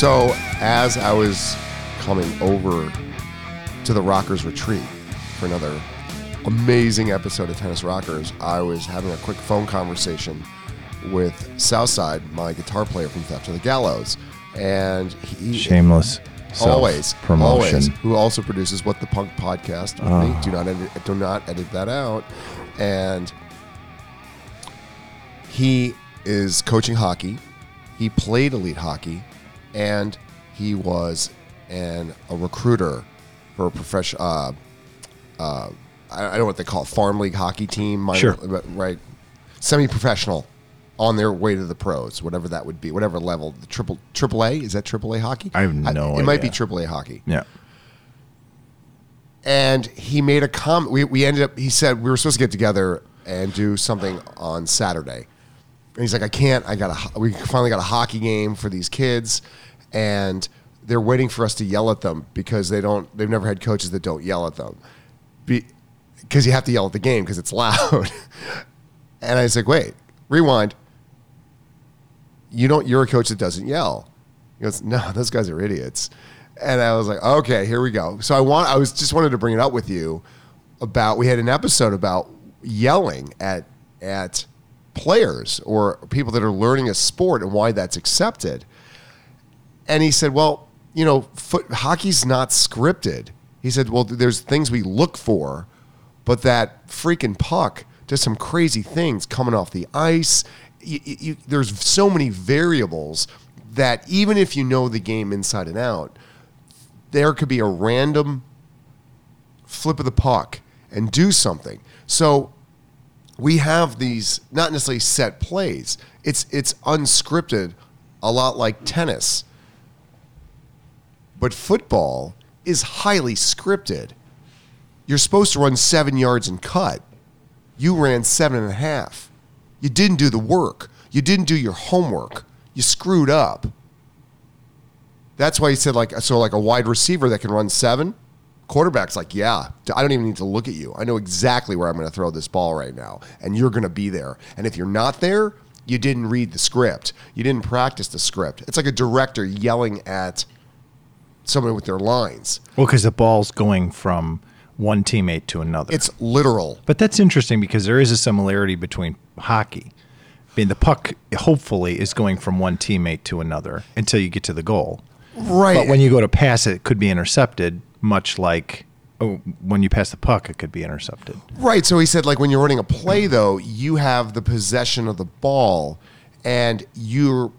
So, as I was coming over to the Rockers retreat for another amazing episode of Tennis Rockers, I was having a quick phone conversation with Southside, my guitar player from Theft of the Gallows, and he Shameless. always promotion. always, who also produces what the punk podcast with me. Ah. Do not edit, do not edit that out. And he is coaching hockey. He played elite hockey, and he was an a recruiter for a professional. Uh, uh, I I don't know what they call it, farm league hockey team. minor- Sure. right? Semi-professional on their way to the pros, whatever that would be, whatever level. The triple triple A is that triple A hockey? I have no idea. It might be idea. triple A hockey Yeah. and he made a comment. We, we ended up, he said, we were supposed to get together and do something on Saturday. And he's like, I can't. I got a, we finally got a hockey game for these kids, and they're waiting for us to yell at them because they don't, they've never had coaches that don't yell at them. Because you have to yell at the game because it's loud. and I was like, wait, rewind. You don't, you're a coach that doesn't yell. He goes, no, those guys are idiots. And I was like, okay, here we go. So I want, I was just wanted to bring it up with you about, we had an episode about yelling at, at players or people that are learning a sport and why that's accepted. And he said, well, you know, foot, hockey's not scripted. He said, well, there's things we look for, but that freaking puck does some crazy things coming off the ice. You, you, there's so many variables that even if you know the game inside and out, there could be a random flip of the puck and do something. So we have these not necessarily set plays. It's it's unscripted, a lot like tennis. But football is highly scripted. You're supposed to run seven yards and cut. You ran seven and a half. You didn't do the work. You didn't do your homework. You screwed up. That's why he said like so like a wide receiver that can run seven. Quarterback's like, yeah, I don't even need to look at you. I know exactly where I'm going to throw this ball right now, and you're going to be there. And if you're not there, you didn't read the script. You didn't practice the script. It's like a director yelling at someone with their lines. Well, because the ball's going from one teammate to another. It's literal. but that's interesting because there is a similarity between hockey. I mean, the puck hopefully is going from one teammate to another until you get to the goal. Right. But when you go to pass it, it could be intercepted, much like oh, when you pass the puck, it could be intercepted. Right. So he said, like, when you're running a play, though, you have the possession of the ball, and you're.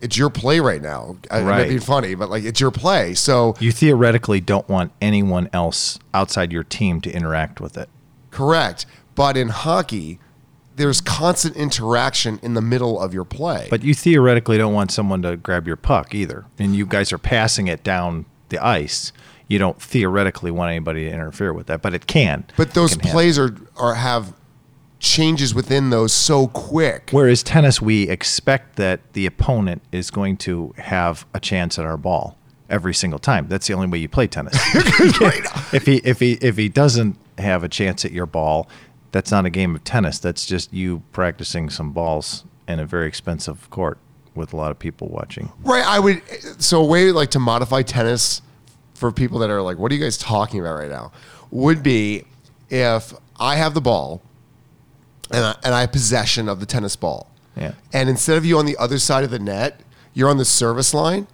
It's your play right now. I It might be funny, but like it's your play. So You theoretically don't want anyone else outside your team to interact with it. correct. But in hockey, there's constant interaction in the middle of your play. But you theoretically don't want someone to grab your puck either. And you guys are passing it down the ice. You don't theoretically want anybody to interfere with that, but it can. but those can happen. plays are are have changes within those so quick. Whereas tennis, we expect that the opponent is going to have a chance at our ball every single time. That's the only way you play tennis. if he if he if he doesn't have a chance at your ball, that's not a game of tennis. That's just you practicing some balls in a very expensive court with a lot of people watching. Right. I would. So a way like to modify tennis for people that are like, what are you guys talking about right now? Would be if I have the ball and I, and I have possession of the tennis ball. Yeah. And instead of you on the other side of the net, you're on the service line.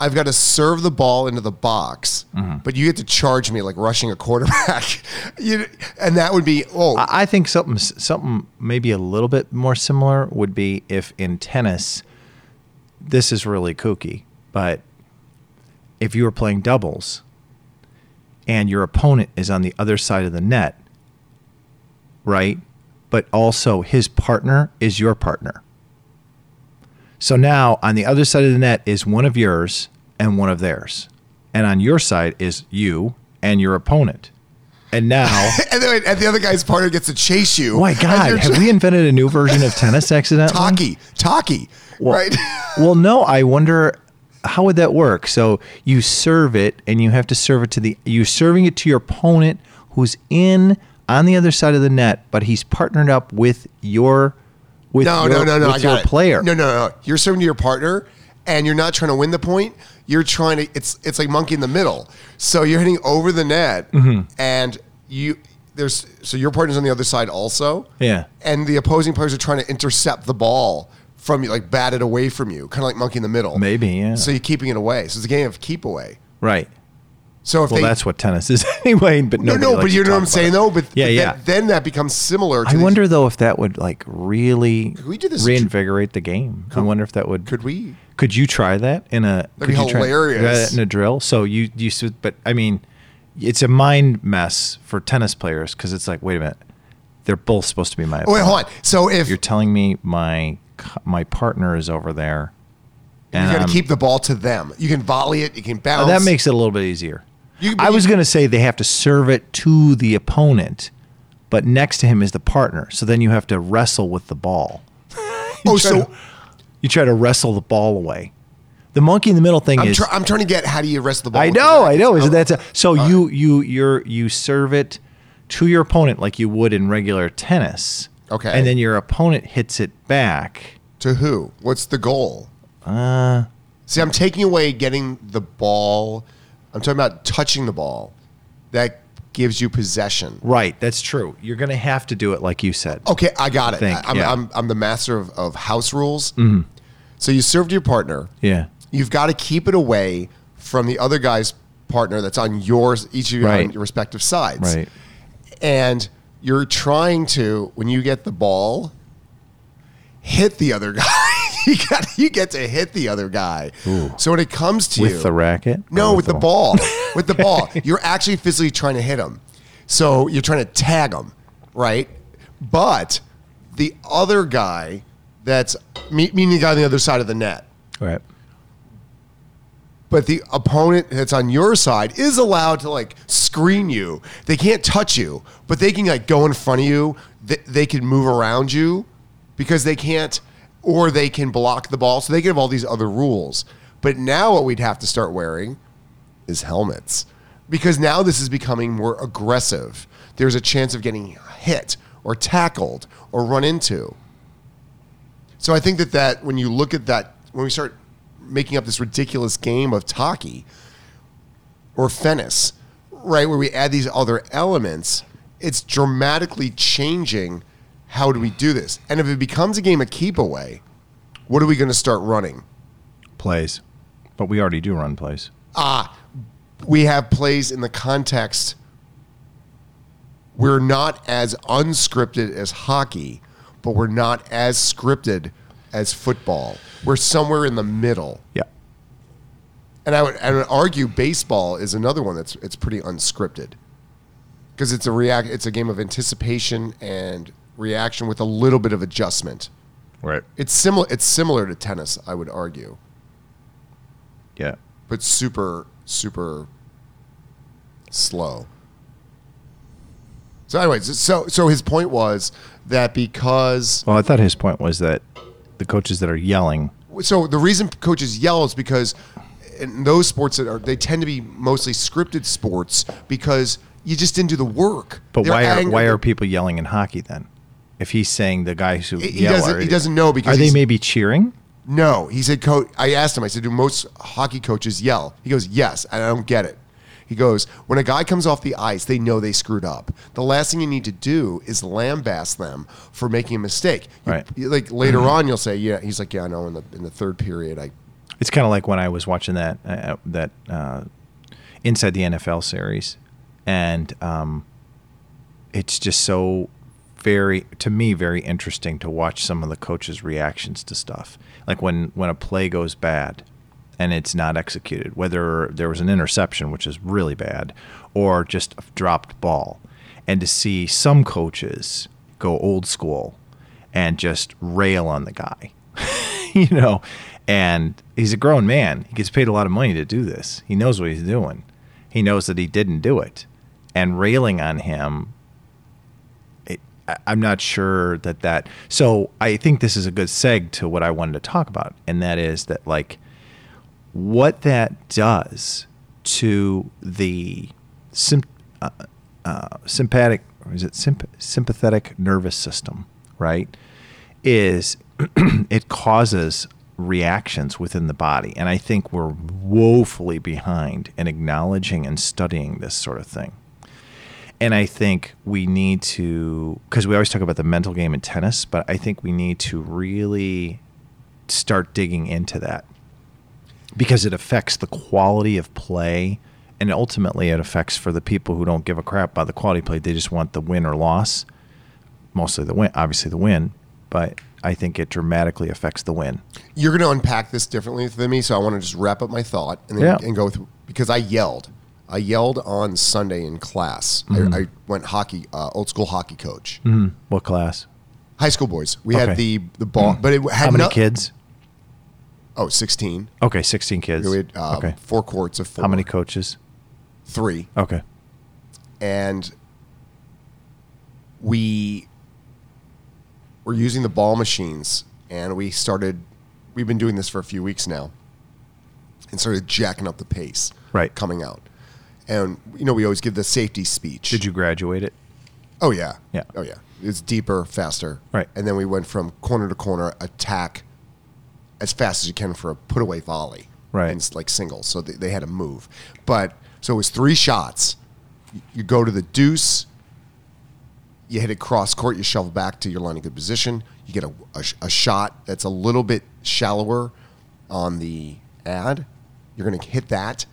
I've got to serve the ball into the box, Mm-hmm. but you get to charge me like rushing a quarterback. you, and that would be oh I I think something something maybe a little bit more similar would be if in tennis, this is really kooky, but if you are playing doubles and your opponent is on the other side of the net, right? But also his partner is your partner. So now on the other side of the net is one of yours and one of theirs. And on your side is you and your opponent. And now and then and the other guy's partner gets to chase you. Oh my God, have we invented a new version of tennis accidentally? Talkie, talkie, Well, right? well, no, I wonder how would that work? So you serve it and you have to serve it to the you're serving it to your opponent who's in on the other side of the net, but he's partnered up with your with No, your, no, no, no. with your it. player. No, no, no. You're serving to your partner, and you're not trying to win the point. You're trying to. It's it's like monkey in the middle. So you're hitting over the net, Mm-hmm. and you there's so your partner's on the other side also. Yeah. and the opposing players are trying to intercept the ball from you, like bat it away from you, kind of like monkey in the middle. Maybe, yeah. So you're keeping it away. So it's a game of keep away. Right. So if Well, they that's what tennis is anyway. But no, no, but you know what I'm saying it. though. But Yeah, but yeah. Then, then that becomes similar. to I these- wonder though if that would like really we do this- reinvigorate the game. I wonder if that would. Could we? Could you try that in a? That'd be could try- hilarious. try that in a drill. So you you but I mean, it's a mind mess for tennis players because it's like, wait a minute, they're both supposed to be my. Oh, wait, hold on. So if You're telling me my my partner is over there, you and got to keep the ball to them, you can volley it. You can bounce. that makes it a little bit easier. You- I was going to say they have to serve it to the opponent, but next to him is the partner. So then you have to wrestle with the ball. Oh, so to- You try to wrestle the ball away. The monkey in the middle thing I'm, is. try, I'm trying to get how do you wrestle the ball? I know, I know. Is Oh, that a, so? You you you you serve it to your opponent like you would in regular tennis. Okay. And then your opponent hits it back. to who? What's the goal? Uh, See, I'm taking away getting the ball. I'm talking about touching the ball. That gives you possession. right. That's true. You're going to have to do it like you said. Okay, I got it. Think, I, am yeah. I'm, I'm the master of, of house rules. So you served your partner. Yeah. You've got to keep it away from the other guy's partner that's on yours, each of you Right. on your respective sides. Right. And you're trying to, when you get the ball, hit the other guy. you got you get to hit the other guy. So when it comes to With you, the racket? no, Or with the ball. with the ball. You're actually physically trying to hit him. So you're trying to tag him, right? But the other guy that's me- meaning the guy on the other side of the net. Right. But the opponent that's on your side is allowed to like screen you. They can't touch you, but they can like go in front of you. They, they can move around you because they can't, or they can block the ball. So they can have all these other rules. But now what we'd have to start wearing is helmets because now this is becoming more aggressive. There's a chance of getting hit or tackled or run into. So I think that that when you look at that, when we start making up this ridiculous game of Taki or Fennis, right, where we add these other elements, it's dramatically changing how do we do this. And if it becomes a game of keep away, what are we going to start running? Plays. But we already do run plays. Ah, we have plays in the context. We're not as unscripted as hockey, but we're not as scripted as football. We're somewhere in the middle. Yeah. And I would, I would argue baseball is another one that's it's pretty unscripted because it's a react it's a game of anticipation and reaction with a little bit of adjustment. Right. It's similar it's similar to tennis, I would argue, Yeah. but super super slow. So, anyways, so so his point was that because Well, I thought his point was that the coaches that are yelling. so the reason coaches yell is because in those sports that are they tend to be mostly scripted sports because you just didn't do the work. But They're why are angry- why are people yelling in hockey then? If he's saying the guys who He- he yell doesn't- are, he doesn't know because are they he's- maybe cheering? No, he said. Coach, I asked him. I said, "Do most hockey coaches yell?" He goes, "Yes." And I don't get it. He goes, "When a guy comes off the ice, they know they screwed up. The last thing you need to do is lambaste them for making a mistake. You- Right. you- like later on, you'll say, "Yeah." He's like, "Yeah, I know." In the in the third period, I It's kind of like when I was watching that uh, that uh, inside the NFL series, and um, it's just so very to me very interesting to watch some of the coaches' reactions to stuff. Like when when a play goes bad and it's not executed, whether there was an interception, which is really bad, or just a dropped ball, and to see some coaches go old school and just rail on the guy. you know, and he's a grown man. He gets paid a lot of money to do this. He knows what he's doing. He knows that he didn't do it. And railing on him, I'm not sure that that. So I think this is a good seg to what I wanted to talk about, and that is that like what that does to the sym- uh, uh, sympathetic or is it symp- sympathetic nervous system, right? Is it causes reactions within the body. And I think we're woefully behind in acknowledging and studying this sort of thing. And I think we need to, because we always talk about the mental game in tennis, but I think we need to really start digging into that because it affects the quality of play and ultimately it affects for the people who don't give a crap about the quality of play. They just want the win or loss, mostly the win, obviously the win, but I think it dramatically affects the win. You're going to unpack this differently than me, so I want to just wrap up my thought and then Yeah. and go through because I yelled. I yelled on Sunday in class. Mm-hmm. I, I went hockey, uh, old school hockey coach, What class? high school boys. We Okay. had the the ball, but it had How many no- kids? Oh, 16. Okay, 16 kids. We had uh, okay. four courts of four. How many coaches? Three. Okay. and we were using the ball machines and we started we've been doing this for a few weeks now and started jacking up the pace Right. coming out and you know we always give the safety speech Did you graduate it? oh yeah Yeah. oh yeah it's deeper faster Right. and then we went from corner to corner attack as fast as you can for a put away volley Right. and it's like singles so they, they had to move but so it was three shots you go to the deuce you hit it cross court, you shovel back to your line of good position. You get a, a, a shot that's a little bit shallower on the ad. You're going to hit that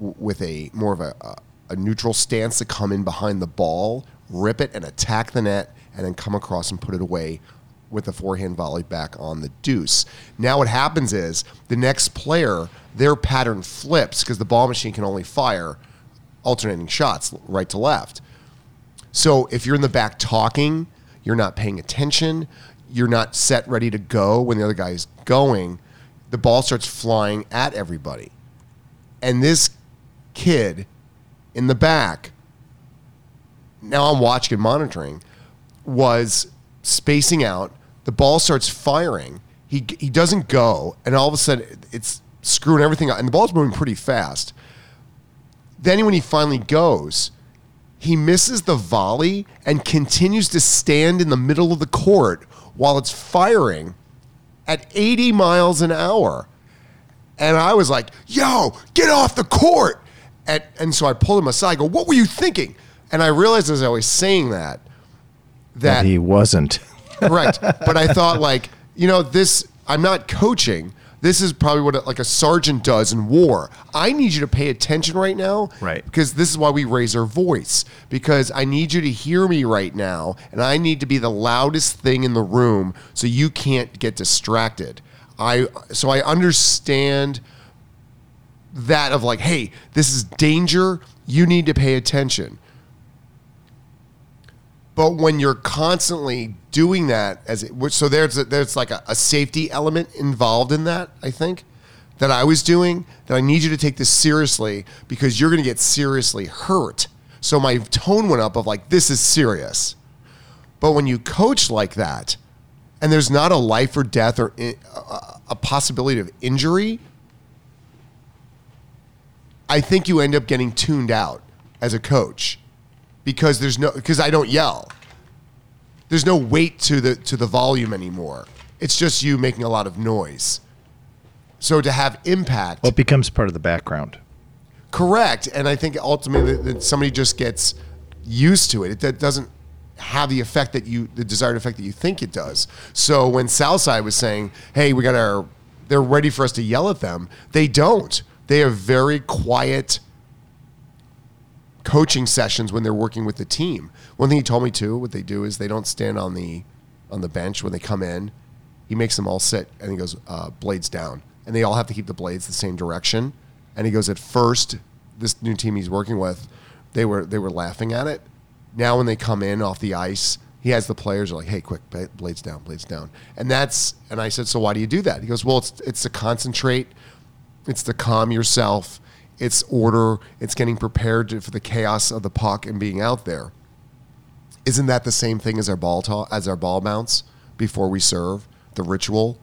w- with a more of a, a, a neutral stance to come in behind the ball, rip it and attack the net, and then come across and put it away with the forehand volley back on the deuce. Now what happens is the next player, their pattern flips because the ball machine can only fire alternating shots right to left. So if you're in the back talking, you're not paying attention, you're not set ready to go when the other guy is going, the ball starts flying at everybody. And this kid in the back, now I'm watching and monitoring, was spacing out. The ball starts firing. He, he doesn't go, and all of a sudden it's screwing everything up. And the ball's moving pretty fast. Then when he finally goes, he misses the volley and continues to stand in the middle of the court while it's firing at 80 miles an hour. And I was like, yo, get off the court. And, and so I pulled him aside. I go, what were you thinking? And I realized as I was saying that, that he wasn't. Correct. But I thought like, you know, this I'm not coaching. This is probably what like a sergeant does in war. I need you to pay attention right now, Right. Because this is why we raise our voice. Because I need you to hear me right now, and I need to be the loudest thing in the room, so you can't get distracted. I so I understand that of like, hey, this is danger. You need to pay attention. But when you're constantly doing that, as it, so there's a, there's like a, a safety element involved in that. I think that I was doing that. I need you to take this seriously because you're going to get seriously hurt. So my tone went up of like this is serious. But when you coach like that, and there's not a life or death or a possibility of injury, I think you end up getting tuned out as a coach because there's no because I don't yell. There's no weight to the to the volume anymore. It's just you making a lot of noise. So to have impact, Well, it becomes part of the background. correct, and I think ultimately that somebody just gets used to it. It that doesn't have the effect that you the desired effect that you think it does. So when Southside was saying, "Hey, we got our," they're ready for us to yell at them. They don't. They are very quiet coaching sessions when they're working with the team. One thing he told me too, what they do is they don't stand on the on the bench when they come in. He makes them all sit and he goes uh, blades down, and they all have to keep the blades the same direction. And he goes at first, this new team he's working with, they were they were laughing at it. Now when they come in off the ice, he has the players are like, "Hey, quick, blades down, blades down," and that's and I said, "So why do you do that?" He goes, "Well, it's it's to concentrate." It's to calm yourself. It's order. It's getting prepared for the chaos of the puck and being out there. Isn't that the same thing as our ball ta- as our ball bounce before we serve? The ritual.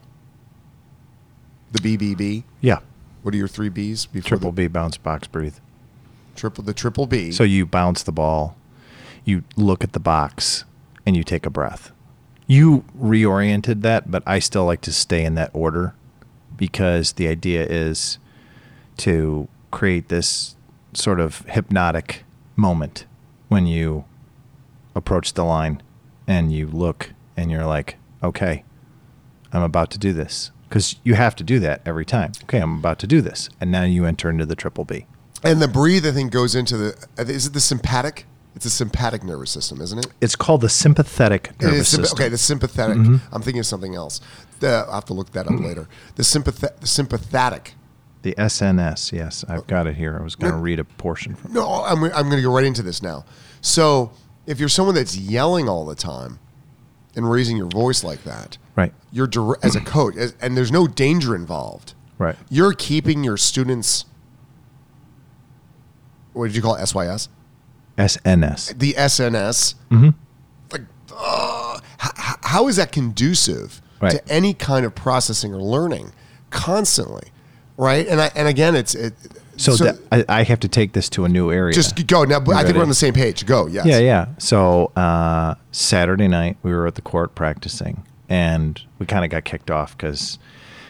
The BBB. Yeah. What are your three Bs before Triple the B bounce box breathe. triple? The triple B. So you bounce the ball, you look at the box, and you take a breath. You reoriented that, but I still like to stay in that order because the idea is to create this sort of hypnotic moment when you approach the line and you look and you're like, okay, I'm about to do this. Because you have to do that every time. Okay, I'm about to do this. And now you enter into the triple B. And the breathe, I think, goes into the. Is it the sympathetic? It's a sympathetic nervous system, isn't it? It's called the sympathetic nervous sympa- system. Mm-hmm. okay, the sympathetic. I'm thinking of something else. The, I'll have to look that up later. The, sympathet- the sympathetic. The SNS, yes, I've got it here. I was going to read a portion from. No, I'm, I'm going to go right into this now. So, if you're someone that's yelling all the time and raising your voice like that, Right, you're as a coach, as, and there's no danger involved. right. You're keeping your students. What did you call it? SYS? SNS. The SNS. Mm-hmm. Like, uh, h- h- how is that conducive Right. to any kind of processing or learning constantly? Right. And I, and again, it's it. So, that, I, I have to take this to a new area. just go now. but I think we're on the same page. Go. Yes. Yeah, yeah. So uh, Saturday night we were at the court practicing, and we kind of got kicked off because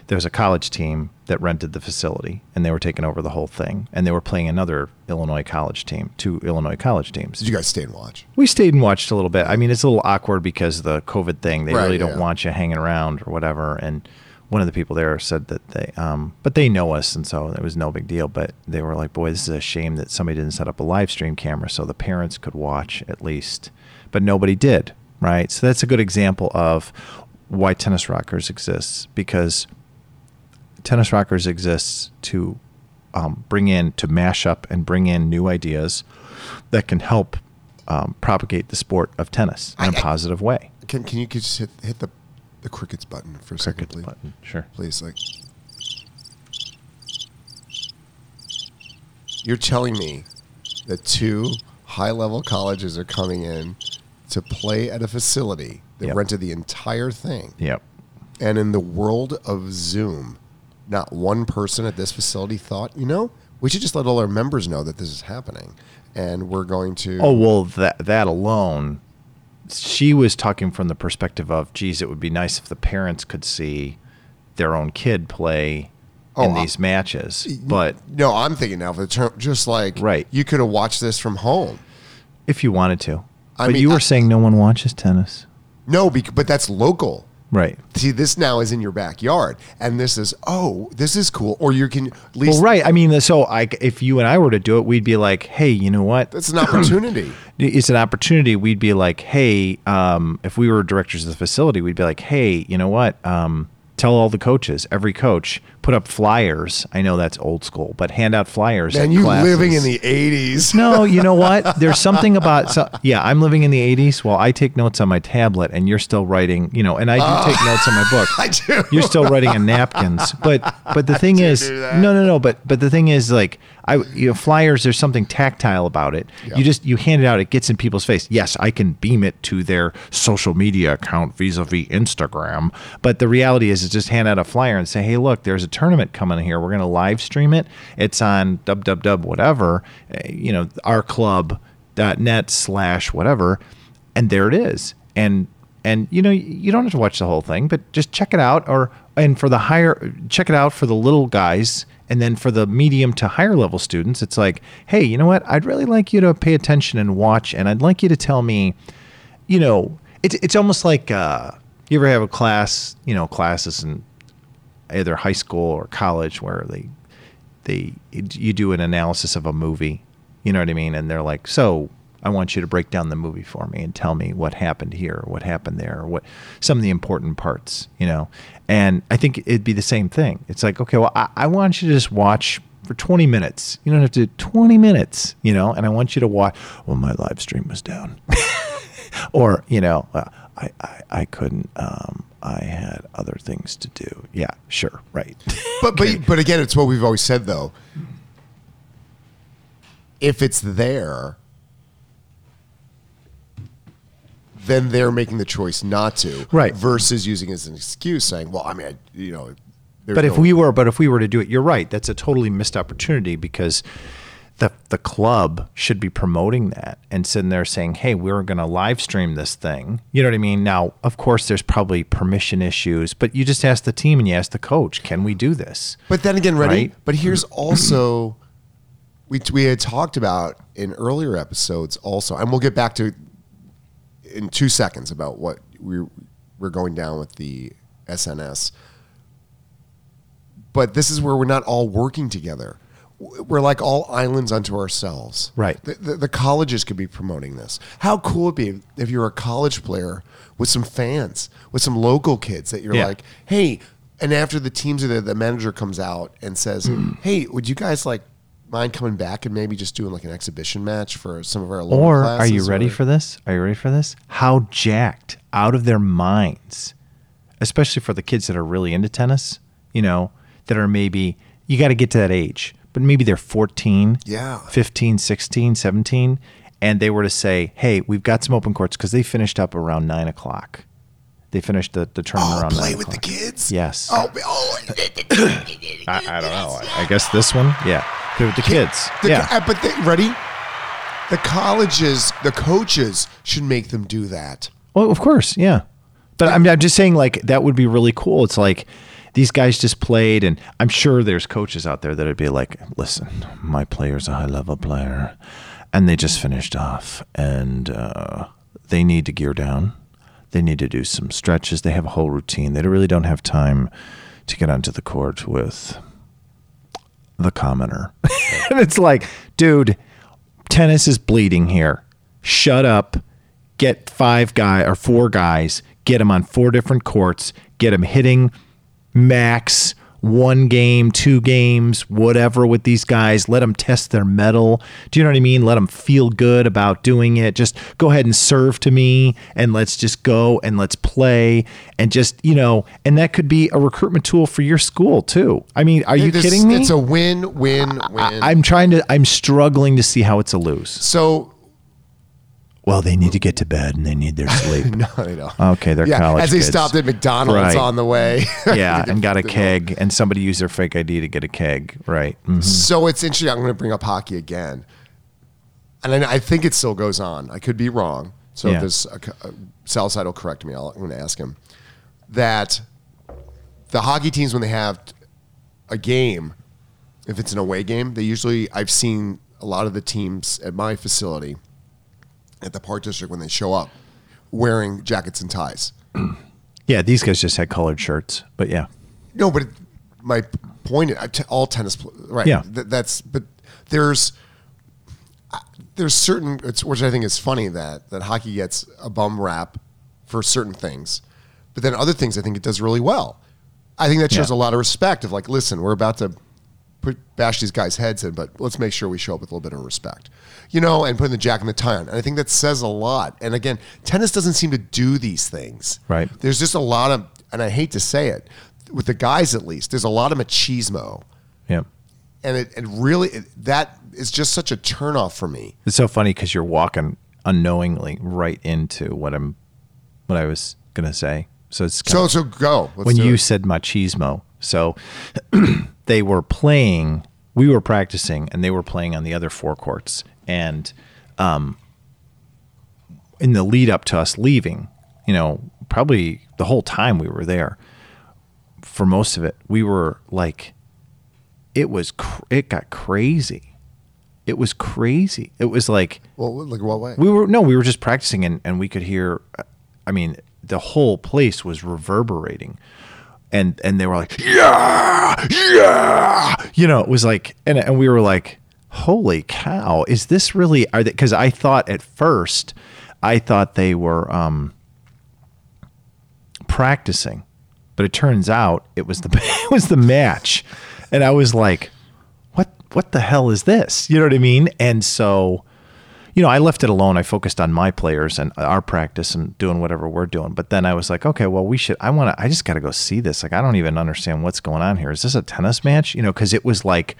there was a college team that rented the facility, and they were taking over the whole thing, and they were playing another Illinois college team, two Illinois college teams. Did you guys stay and watch? We stayed and watched a little bit. I mean, it's a little awkward because of the COVID thing. They Right, really don't yeah. want you hanging around or whatever. And one of the people there said that they, um, but they know us, and so it was no big deal. But they were like, "Boy, this is a shame that somebody didn't set up a live stream camera so the parents could watch at least." But nobody did, right? So that's a good example of why tennis rockers exists because tennis rockers exists to um, bring in to mash up and bring in new ideas that can help um, propagate the sport of tennis in a I- positive way. Can Can you just hit hit the the crickets button for a second, Cricket please? button, sure. Please, like. You're telling me that two high level colleges are coming in to play at a facility that Yep. rented the entire thing. Yep. And in the world of Zoom, not one person at this facility thought, you know, we should just let all our members know that this is happening. And we're going to. Oh well, that that alone, she was talking from the perspective of, geez, it would be nice if the parents could see their own kid play oh, in Oh, I- these matches. But No, I'm thinking now for the term, just like Right. you could have watched this from home. if you wanted to, I but mean, you were I- saying no one watches tennis, No, but that's local. Right? See, this now is in your backyard, and this is oh, this is cool. Or you can at least Well, right. I mean, so I, if you and I were to do it, we'd be like, hey, you know what? that's an opportunity. it's an opportunity. We'd be like, hey, um, if we were directors of the facility, we'd be like, hey, you know what? Um, tell all the coaches, every coach, put up flyers. I know that's old school, but hand out flyers. and you classes. living in the '80s. No, you know what? There's something about so, yeah. I'm living in the '80s. Well, I take notes on my tablet, and you're still writing. You know, and I do take oh. notes on my book. I do. You're still writing on napkins, but but the thing is, no, no, no. But but the thing is, like I, you know, flyers. There's something tactile about it. Yeah. You just you hand it out. It gets in people's face. Yes, I can beam it to their social media account vis-a-vis Instagram. But the reality is, is just hand out a flyer and say, hey, look, there's a tournament coming here. We're going to live stream it. It's on www whatever, uh, you know, our club net slash whatever, and there it is. And and you know you don't have to watch the whole thing, but just check it out. Or and for the higher, check it out for the little guys, and then for the medium to higher level students, it's like, hey, you know what? I'd really like you to pay attention and watch, and I'd like you to tell me, you know, it's it's almost like uh, you ever have a class, you know, classes in either high school or college where they they you do an analysis of a movie you know what i mean? And they're like so i want you to break down the movie for me and tell me what happened here or what happened there or what some of the important parts you know? And i think it'd be the same thing. It's like okay well i, I want you to just watch for 20 minutes. You don't have to 20 minutes you know? And i want you to watch well my live stream was down. Or you know uh, I, I i couldn't um i had other things to do yeah sure right But but but again, it's what we've always said though. If it's there, then they're making the choice not to, Right. Versus using it as an excuse, saying, "Well, I mean, I, you know." but if no- we were but if we were to do it you're right that's a totally missed opportunity because the the club should be promoting that and sitting there saying, "Hey, we're going to live stream this thing." You know what I mean? Now, of course, there's probably permission issues, but you just ask the team and you ask the coach, "Can we do this?" But then again, ready. Right? But here's also we we had talked about in earlier episodes also, and we'll get back to in two seconds about what we we're going down with the SNS. But this is where we're not all working together. We're like all islands unto ourselves. Right. The, the, the colleges could be promoting this. How cool would it be if you're a college player with some fans, with some local kids that you're Yeah. like, hey, and after the teams are there, the manager comes out and says, hey, would you guys like mind coming back and maybe just doing like an exhibition match for some of our local Or classes? are you ready or- for this? Are you ready for this? How jacked out of their minds, especially for the kids that are really into tennis, you know, that are maybe, you got to get to that age, but maybe they're 14, Yeah. 15, 16, 17, and they were to say, hey, we've got some open courts because they finished up around nine o'clock. They finished the, the tournament Oh, around play with the kids? Yes. Oh, oh I, I don't know. I, I guess this one, yeah. Play with the kids. The, yeah. uh, But they, ready? The colleges, the coaches should make them do that. Well, of course, yeah. But I'm, I'm just saying, like, that would be really cool. It's like these guys just played, and I'm sure there's coaches out there that would be like, listen, my player's a high level player, and they just finished off, and uh, they need to gear down. They need to do some stretches. They have a whole routine. They really don't have time to get onto the court with the commoner. and it's like, dude, tennis is bleeding here. Shut up. Get five guy or four guys. Get them on four different courts. Get them hitting max one game, two games, whatever with these guys. Let them test their mettle. Do you know what I mean? Let them feel good about doing it. Just go ahead and serve to me and let's just go and let's play and just, you know, and that could be a recruitment tool for your school too. I mean, are you This- kidding me? It's a win, win, win. I, am trying to. I'm struggling to see how it's a lose. so Well, they need to get to bed and they need their sleep. no, they don't. Okay, they're yeah, college as they kids. stopped at McDonald's Right. on the way. yeah, and got a keg, and somebody used their fake ID to get a keg. Right. Mhm. So it's interesting. I'm going to bring up hockey again, and I, I think it still goes on. I could be wrong. So Yeah. if this uh, uh, Southside will correct me. I'll, I'm going to ask him that the hockey teams when they have a game, if it's an away game, they usually I've seen a lot of the teams at my facility at the Park District when they show up wearing jackets and ties. Yeah, these guys just had colored shirts, but yeah, No, but it, my point, t- all tennis, right? Yeah. Th- that's but there's uh, there's certain it's, which I think is funny that that hockey gets a bum rap for certain things, but then other things I think it does really well. I think that shows Yeah. a lot of respect. Of like, listen, we're about to bash these guys' heads in, but let's make sure we show up with a little bit of respect, you know, and putting the jack and the tie on. And I think that says a lot. And again, tennis doesn't seem to do these things. Right. There's just a lot of, and I hate to say it, with the guys at least, there's a lot of machismo, yeah. and it, it really it, that is just such a turnoff for me. It's so funny because you're walking unknowingly right into what I'm, what I was gonna say. So it's So so go. Let's when you it. said machismo. So they were playing, we were practicing, and they were playing on the other four courts. And um, in the lead up to us leaving, you know, probably the whole time we were there, for most of it, we were like, it was, cr- it got crazy. It was crazy. It was like, well, like what way? we were no, we were just practicing, and, and we could hear. I mean, the whole place was reverberating, and and they were like, yeah, yeah, you know, it was like, and and we were like, holy cow, is this really? Are they? Because I thought at first, I thought they were um practicing, but it turns out it was the it was the match, and I was like, what what the hell is this? You know what I mean? And so you know, I left it alone. I focused on my players and our practice and doing whatever we're doing. But then I was like, okay, well, we should. I want to. I just got to go see this. Like, I don't even understand what's going on here. Is this a tennis match? You know, because it was like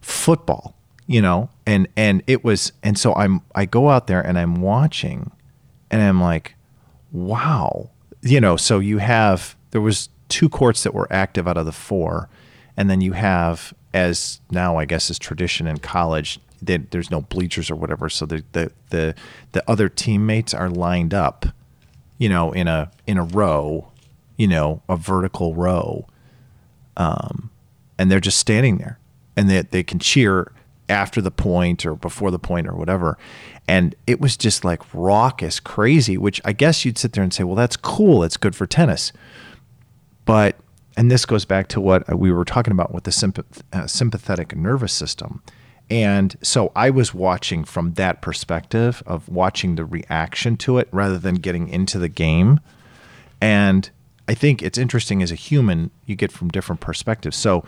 football. You know, and and it was, and so I'm. I go out there and I'm watching, and I'm like, wow. You know, so you have there was two courts that were active out of the four, and then you have as now I guess is tradition in college they, there's no bleachers or whatever, so the, the the the other teammates are lined up, you know, in a in a row, you know, a vertical row, um, and they're just standing there, and they they can cheer after the point or before the point or whatever. And it was just like raucous, crazy, which I guess you'd sit there and say, well, that's cool. It's good for tennis. But, and this goes back to what we were talking about with the sympath- uh, sympathetic nervous system. And so I was watching from that perspective of watching the reaction to it rather than getting into the game. And I think it's interesting as a human, you get from different perspectives. So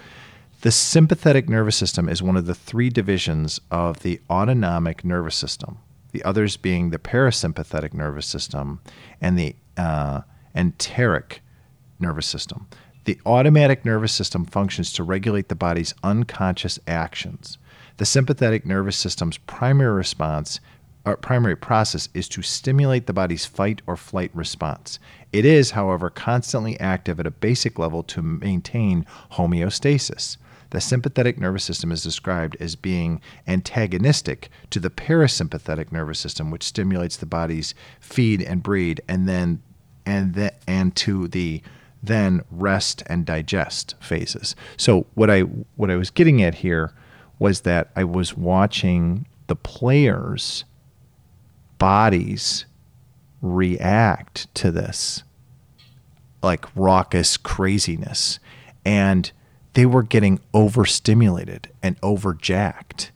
the sympathetic nervous system is one of the three divisions of the autonomic nervous system, the others being the parasympathetic nervous system and the uh, enteric nervous system. The autonomic nervous system functions to regulate the body's unconscious actions. The sympathetic nervous system's primary response or primary process is to stimulate the body's fight or flight response. It is, however, constantly active at a basic level to maintain homeostasis. The sympathetic nervous system is described as being antagonistic to the parasympathetic nervous system, which stimulates the body's feed and breed, and then and the, and to the then rest and digest phases. So what I what I was getting at here was that I was watching the players' bodies react to this like raucous craziness and they were getting overstimulated and overjacked.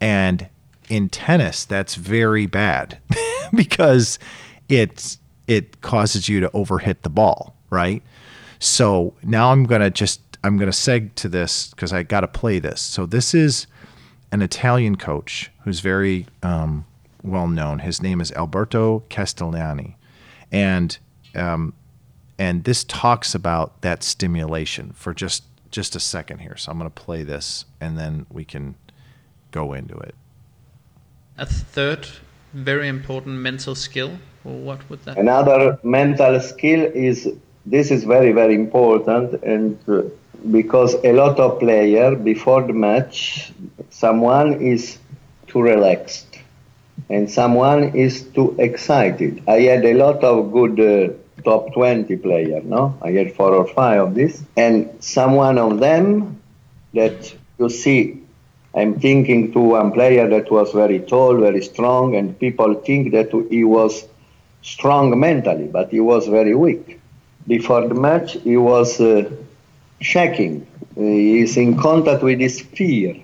And in tennis, that's very bad because it's it causes you to overhit the ball, right? So now I'm gonna just I'm gonna seg to this because I got to play this. So this is an Italian coach who's very um, well known. His name is Alberto Castellani, and um, and this talks about that stimulation for just just a second here. So I'm going to play this and then we can go into it. A third very important mental skill, or what would that Another mental skill is this is very, very important and uh, because a lot of player before the match, someone is too relaxed and someone is too excited. I had a lot of good uh, top 20 player, no? I had four or five of this. And some one of them that you see, I'm thinking to one player that was very tall, very strong, and people think that he was strong mentally, but he was very weak. Before the match, he was uh, shaking. He eh, is in contact with his fear.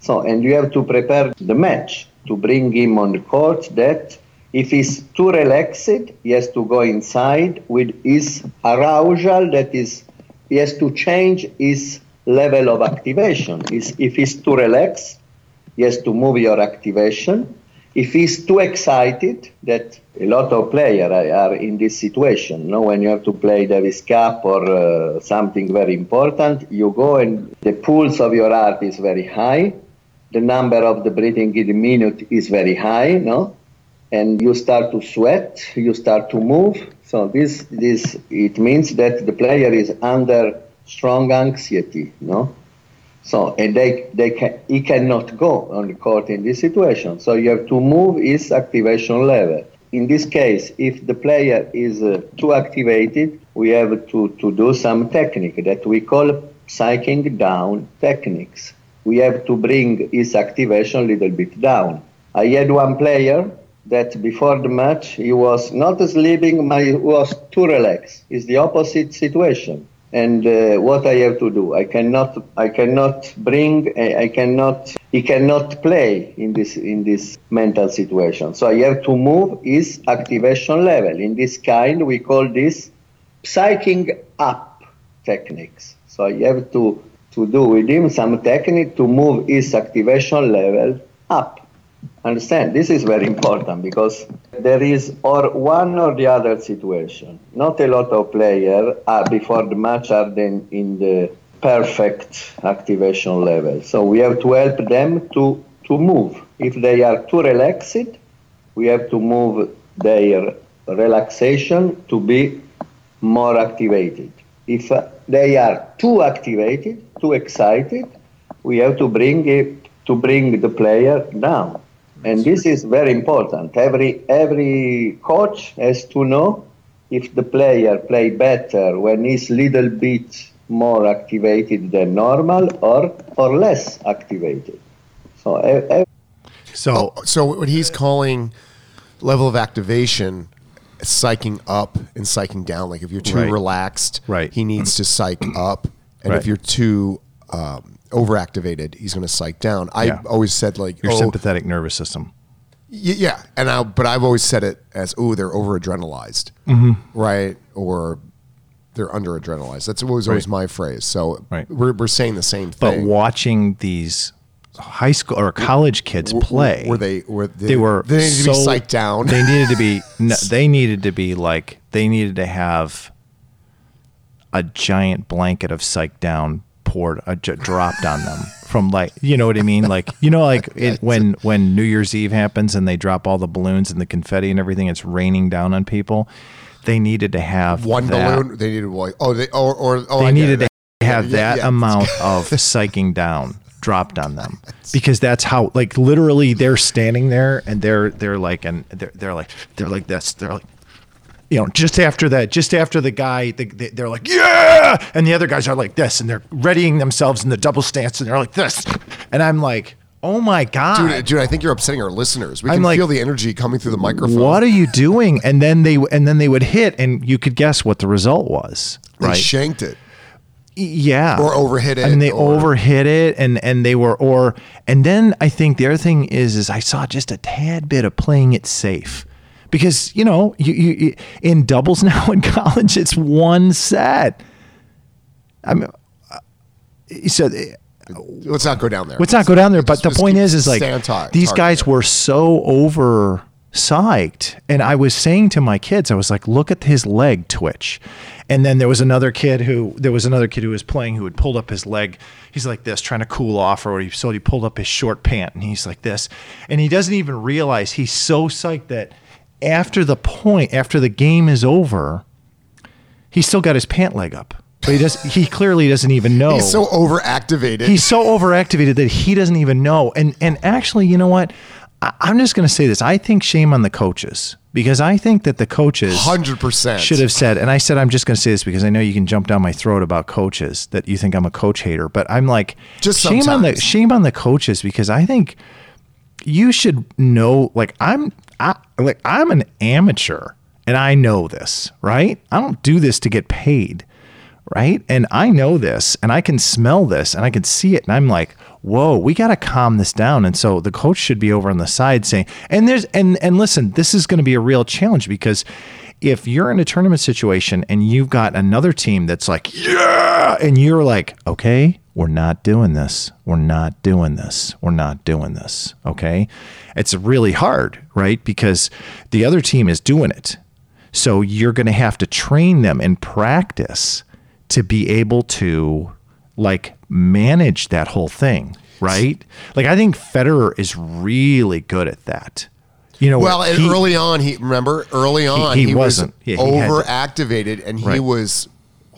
So, and you have to prepare the match to bring him on the court that if he's too relaxed, he has to go inside with his arousal, that is, he has to change his level of activation. If he's too relaxed, he has to move your activation. If he's too excited, that a lot of players are in this situation. You know, when you have to play Davis Cup or uh, something very important, you go and the pulse of your heart is very high. The number of the breathing in a minute is very high, no? and you start to sweat, you start to move. So this this it means that the player is under strong anxiety, no? So and they they can he cannot go on the court in this situation. So you have to move his activation level. In this case, if the player is uh, too activated, we have to, to do some technique that we call psyching down techniques. We have to bring his activation a little bit down. I had one player that before the match he was not sleeping, but he was too relaxed. It's the opposite situation. And uh, what I have to do, I cannot, I cannot bring, I cannot, he cannot play in this in this mental situation. So I have to move his activation level. In this kind, we call this psyching up techniques. So I have to to do with him some technique to move his activation level up. Understand? This is very important because there is or one or the other situation. Not a lot of players are before the match are then in the perfect activation level. So we have to help them to to move. If they are too relaxed, we have to move their relaxation to be more activated. If they are too activated, too excited, we have to bring it to bring the player down. And this is very important. Every every coach has to know if the player play better when he's little bit more activated than normal or or less activated. So e- e- So So what he's calling level of activation, psyching up and psyching down. Like if you're too Right. relaxed, Right. he needs to psych up, and Right. if you're too um, overactivated, he's going to psych down. I Yeah. always said like, your oh, sympathetic nervous system. Y- yeah, and I but I've always said it as oh they're over adrenalized, Mm-hmm. right? Or they're under adrenalized. That's always always Right. my phrase. So Right. we're we're saying the same thing. But thing. watching these high school or college kids play, were they were they, they were they needed to be so- psyched down. They needed to be. No, they needed to be like. They needed to have a giant blanket of psych down poured, uh, j- dropped on them from like, you know what I mean? Like, you know, like it, when when New Year's Eve happens and they drop all the balloons and the confetti and everything, it's raining down on people. They needed to have one that- balloon. They needed like oh they or or oh they I needed to have Yeah, that yeah. amount of psyching down dropped on them because that's how like literally they're standing there and they're they're like and they're, they're like they're like this they're like you know just after that just after the guy the, they, they're like yeah! And the other guys are like this and they're readying themselves in the double stance and they're like this. And i'm like oh my god. Dude, dude, I think you're upsetting our listeners. We I'm can like, feel the energy coming through the microphone. what are you doing? And then they and then they would hit and you could guess what the result was They right? shanked it. yeah. Or overhit it, and they or- overhit it and and they were or and then i think the other thing is is i saw just a tad bit of playing it safe because you know you, you, in doubles now in college it's one set i mean uh, so Let's not go down there. Let's not go down there. But Just- the point is, is like these guys were so over psyched, and I was saying to my kids, I was like, look at his leg twitch. And then there was another kid who there was another kid who was playing who had pulled up his leg. He's like this, trying to cool off, or he so he pulled up his short pant, and he's like this, and he doesn't even realize he's so psyched that after the point, after the game is over, he's still got his pant leg up. But he does. He clearly doesn't even know. He's so overactivated. He's so overactivated that he doesn't even know. And and actually, you know what? I, I'm just going to say this. I think shame on the coaches because I think that the coaches 100%. should have said. And I said I'm just going to say this because I know you can jump down my throat about coaches that you think I'm a coach hater. But I'm like, Just shame on the shame on the coaches because I think you should know. Like I'm I, like I'm an amateur and I know this, right? I don't do this to get paid right? And I know this and I can smell this and I can see it. And I'm like, whoa, we got to calm this down. And so the coach should be over on the side saying, and there's, and, and listen, this is going to be a real challenge because if you're in a tournament situation and you've got another team that's like, yeah, and you're like, okay, we're not doing this. We're not doing this. We're not doing this. Okay. It's really hard, right? Because the other team is doing it. So you're going to have to train them and practice to be able to like manage that whole thing, right? Like I think Federer is really good at that. You know, well, and he- early on, he remember early on he he, wasn't. was Yeah, he overactivated and he Right. was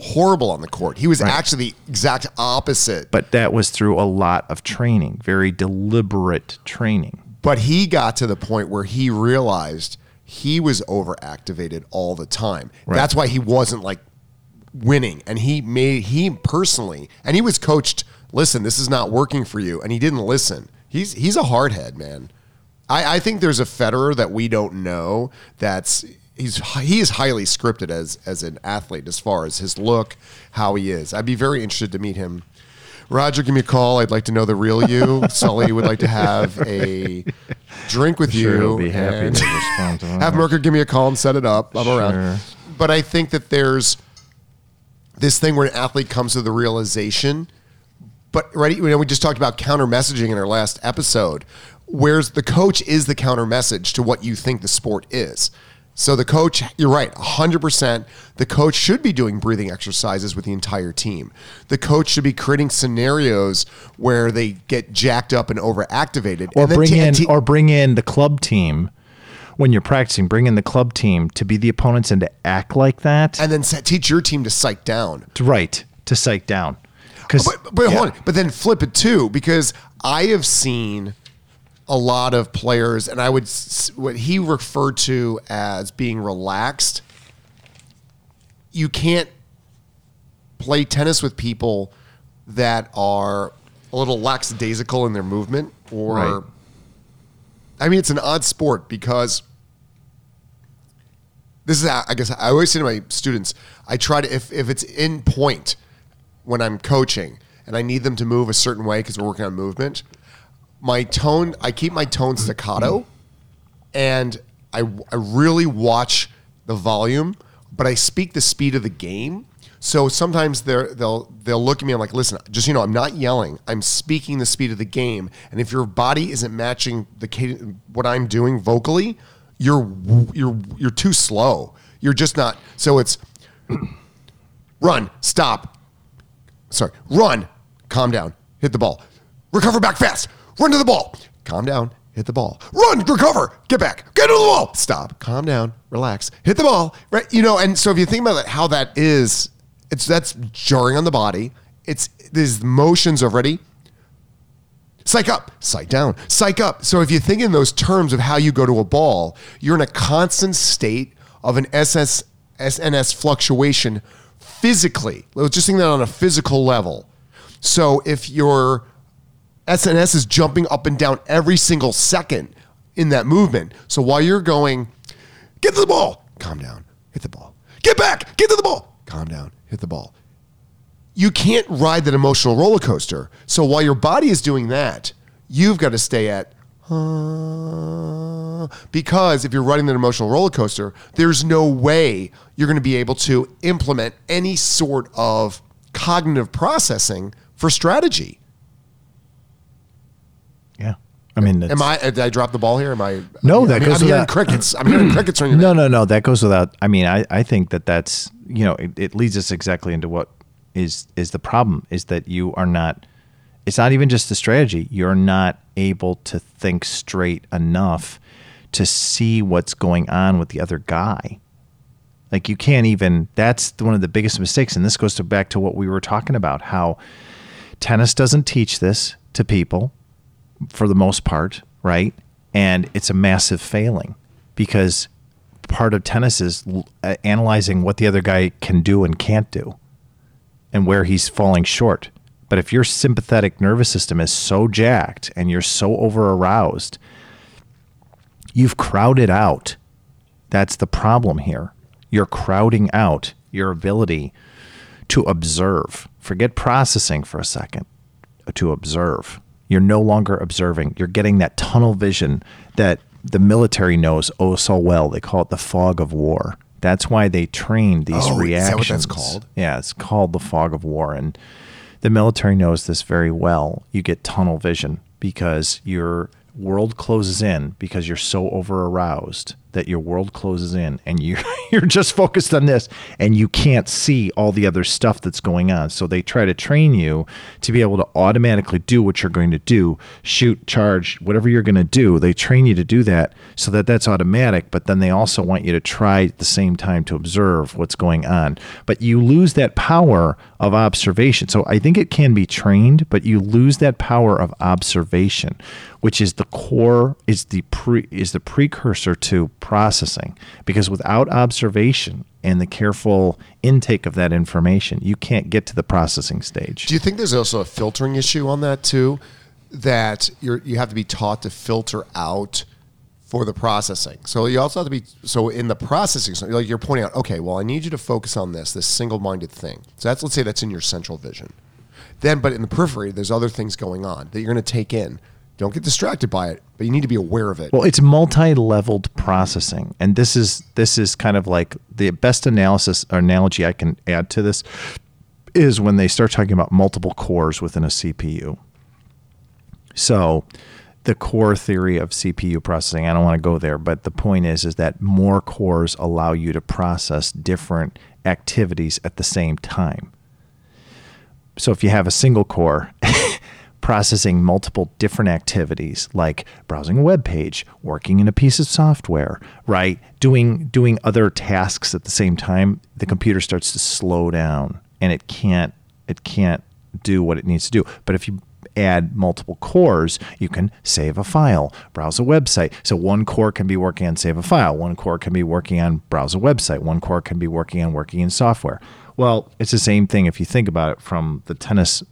horrible on the court. He was Right. actually the exact opposite. but that was through a lot of training, very deliberate training. But he got to the point where he realized he was overactivated all the time. Right. That's why he wasn't like winning. And he made he personally and he was coached, listen, this is not working for you. And he didn't listen. He's he's a hardhead, man. I, I think there's a Federer that we don't know that's he's he is highly scripted as as an athlete as far as his look, how he is. I'd be very interested to meet him. Roger, give me a call. I'd like to know the real you. Sully would like to have a drink with you. Sure, he'll be happy to respond to. Have Mirka give me a call and set it up. I'm around. But I think that there's this thing where an athlete comes to the realization. But right, you know, we just talked about counter messaging in our last episode. Where's the coach is the counter message to what you think the sport is. So the coach, you're right, 100%. The coach should be doing breathing exercises with the entire team. The coach should be creating scenarios where they get jacked up and overactivated. Or and then bring t- in t- or bring in the club team when you're practicing, bring in the club team to be the opponents and to act like that. and then set, teach your team to psych down. right. To psych down. Because But, but hold on. But then flip it too, because I have seen a lot of players, and I would what he referred to as being relaxed. You can't play tennis with people that are a little lackadaisical in their movement, or Right. I mean, it's an odd sport because this is I guess I always say to my students, I try to if if it's in point when I'm coaching and I need them to move a certain way because we're working on movement, my tone I keep my tone staccato and I I really watch the volume, but I speak the speed of the game. So sometimes they're, they'll they'll look at me. I'm like, listen, just you know, I'm not yelling. I'm speaking the speed of the game. And if your body isn't matching the what I'm doing vocally, you're you're you're too slow. You're just not. So it's run, stop. Sorry, run, calm down, hit the ball, recover back fast, run to the ball, calm down, hit the ball, run, recover, get back, get to the ball, stop, calm down, relax, hit the ball, right? You know, and so if you think about it, how that is, it's that's jarring on the body. It's these motions of ready, psych up, psych down, psych up. So if you think in those terms of how you go to a ball, you're in a constant state of an SS, SNS fluctuation physically. Let's just think that on a physical level. So if your SNS is jumping up and down every single second in that movement. So while you're going, get to the ball, calm down, hit the ball, get back, get to the ball, calm down, hit the ball you can't ride that emotional roller coaster. So while your body is doing that, you've got to stay at uh, because if you're riding that emotional roller coaster, there's no way you're going to be able to implement any sort of cognitive processing for strategy. I mean, Am I? Did I drop the ball here? Am I? No, I that mean, goes I'm hearing without- crickets. I'm hearing crickets No, no, no. That goes without. I mean, I, I think that that's you know it, it leads us exactly into what is is the problem is that you are not. It's not even just the strategy. You're not able to think straight enough to see what's going on with the other guy. Like you can't even. That's one of the biggest mistakes, and this goes to back to what we were talking about. How tennis doesn't teach this to people for the most part, right? And it's a massive failing because part of tennis is uh, analyzing what the other guy can do and can't do and where he's falling short. But if your sympathetic nervous system is so jacked and you're so over aroused, you've crowded out. That's the problem here. You're crowding out your ability to observe. Forget processing for a second, to observe. You're no longer observing. You're getting that tunnel vision that the military knows oh so well. They call it the fog of war. That's why they train these Oh, is reactions. that what that's called? Yeah, it's called the fog of war. And the military knows this very well. You get tunnel vision because your world closes in because you're so over aroused that your world closes in and you you're just focused on this and you can't see all the other stuff that's going on. So they try to train you to be able to automatically do what you're going to do, shoot, charge, whatever you're going to do. They train you to do that so that that's automatic, but then they also want you to try at the same time to observe what's going on. But you lose that power of observation. So I think it can be trained, but you lose that power of observation, which is the core is the pre is the precursor to processing because without observation and the careful intake of that information, you can't get to the processing stage. Do you think there's also a filtering issue on that too? That you're you have to be taught to filter out for the processing. So you also have to be so in the processing. So like you're pointing out, okay, well, I need you to focus on this, this single-minded thing. So that's let's say that's in your central vision. Then, but in the periphery, there's other things going on that you're going to take in. Don't get distracted by it, but you need to be aware of it. Well, it's multi-leveled processing, and this is this is kind of like the best analysis or analogy I can add to this is when they start talking about multiple cores within a CPU. So, the core theory of CPU processing, I don't want to go there, but the point is is that more cores allow you to process different activities at the same time. So if you have a single core processing multiple different activities like browsing a web page, working in a piece of software, right? Doing doing other tasks at the same time, the computer starts to slow down and it can't it can't do what it needs to do. But if you add multiple cores, you can save a file, browse a website. So one core can be working on save a file, one core can be working on browse a website, one core can be working on working in software. Well, it's the same thing if you think about it from the tennis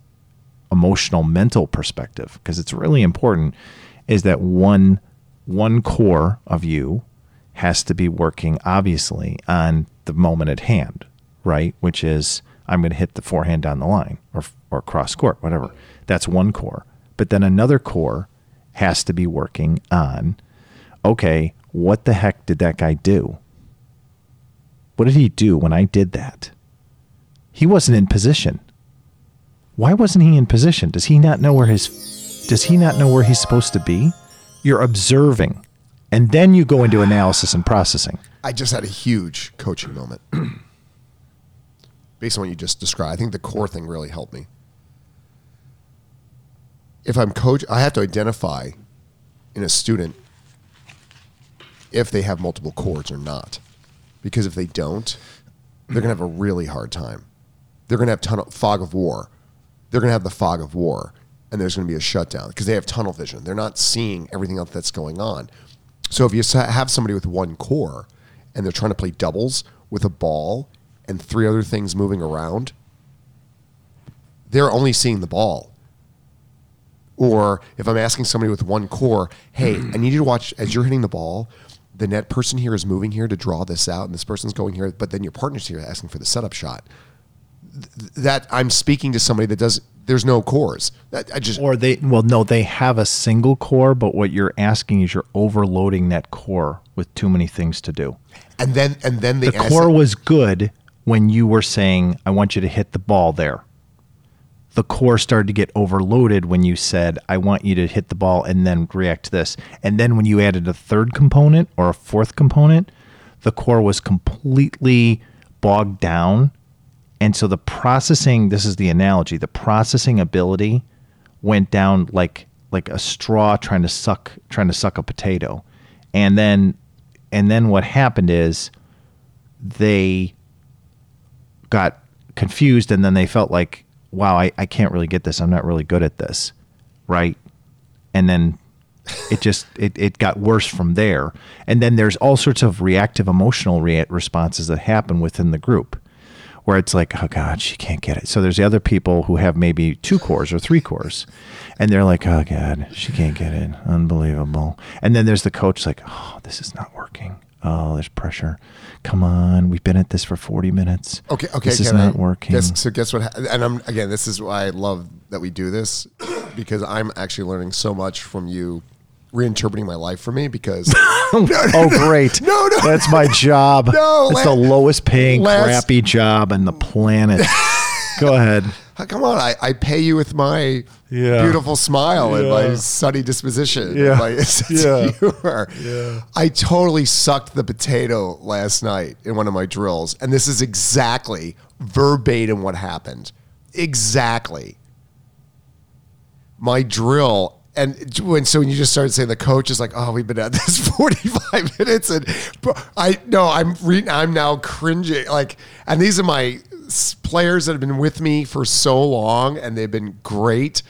emotional mental perspective because it's really important is that one one core of you has to be working obviously on the moment at hand, right? Which is I'm going to hit the forehand down the line or or cross court, whatever. That's one core. But then another core has to be working on okay, what the heck did that guy do? What did he do when I did that? He wasn't in position. Why wasn't he in position? Does he not know where his does he not know where he's supposed to be? You're observing. And then you go into analysis and processing. I just had a huge coaching moment. Based on what you just described, I think the core thing really helped me. If I'm coach, I have to identify in a student if they have multiple cores or not. Because if they don't, they're going to have a really hard time. They're going to have ton of fog of war. They're going to have the fog of war, and there's going to be a shutdown because they have tunnel vision. They're not seeing everything else that's going on. So if you have somebody with one core and they're trying to play doubles with a ball and three other things moving around, they're only seeing the ball. Or if I'm asking somebody with one core, hey, I need you to watch as you're hitting the ball. The net person here is moving here to draw this out, and this person's going here, but then your partner's here asking for the setup shot. Th- that I'm speaking to somebody that does. There's no cores. That, I just Or they well no, they have a single core, but what you're asking is you're overloading that core with too many things to do. and then and then The they ask- core was good when you were saying, I want you to hit the ball there. The core started to get overloaded when you said, I want you to hit the ball and then react to this. And then when you added a third component or a fourth component, the core was completely bogged down. And so the processing, this is the analogy, the processing ability went down like like a straw trying to suck trying to suck a potato. And then and then what happened is they got confused and then they felt like, wow, I, I can't really get this. I'm not really good at this. Right. And then it just it, it got worse from there. And then there's all sorts of reactive emotional rea- responses that happen within the group where it's like, oh God, she can't get it. So there's the other people who have maybe two cores or three cores. And they're like, oh God, she can't get it. Unbelievable. And then there's the coach like, oh, this is not working. Oh, there's pressure. Come on, we've been at this for 40 minutes. Okay, okay. This is can I- not working. Guess, so guess what? ha- And I'm again. This is why I love that we do this because I'm actually learning so much from you, reinterpreting my life for me. Because oh, great. No, no. That's my job. No, It's the lowest paying, last- crappy job on the planet. Go ahead. Ah, come on, I, I pay you with my Yeah. beautiful smile and my sunny disposition, Yeah. and my sense Yeah. of humor. I totally sucked the potato last night in one of my drills, and this is exactly verbatim what happened. Exactly. my drill. And when so when you just started saying the coach is like, oh, we've been at this forty five minutes, and I no, I'm re- I'm now cringing. Like, and these are my players that have been with me for so long, and they've been great.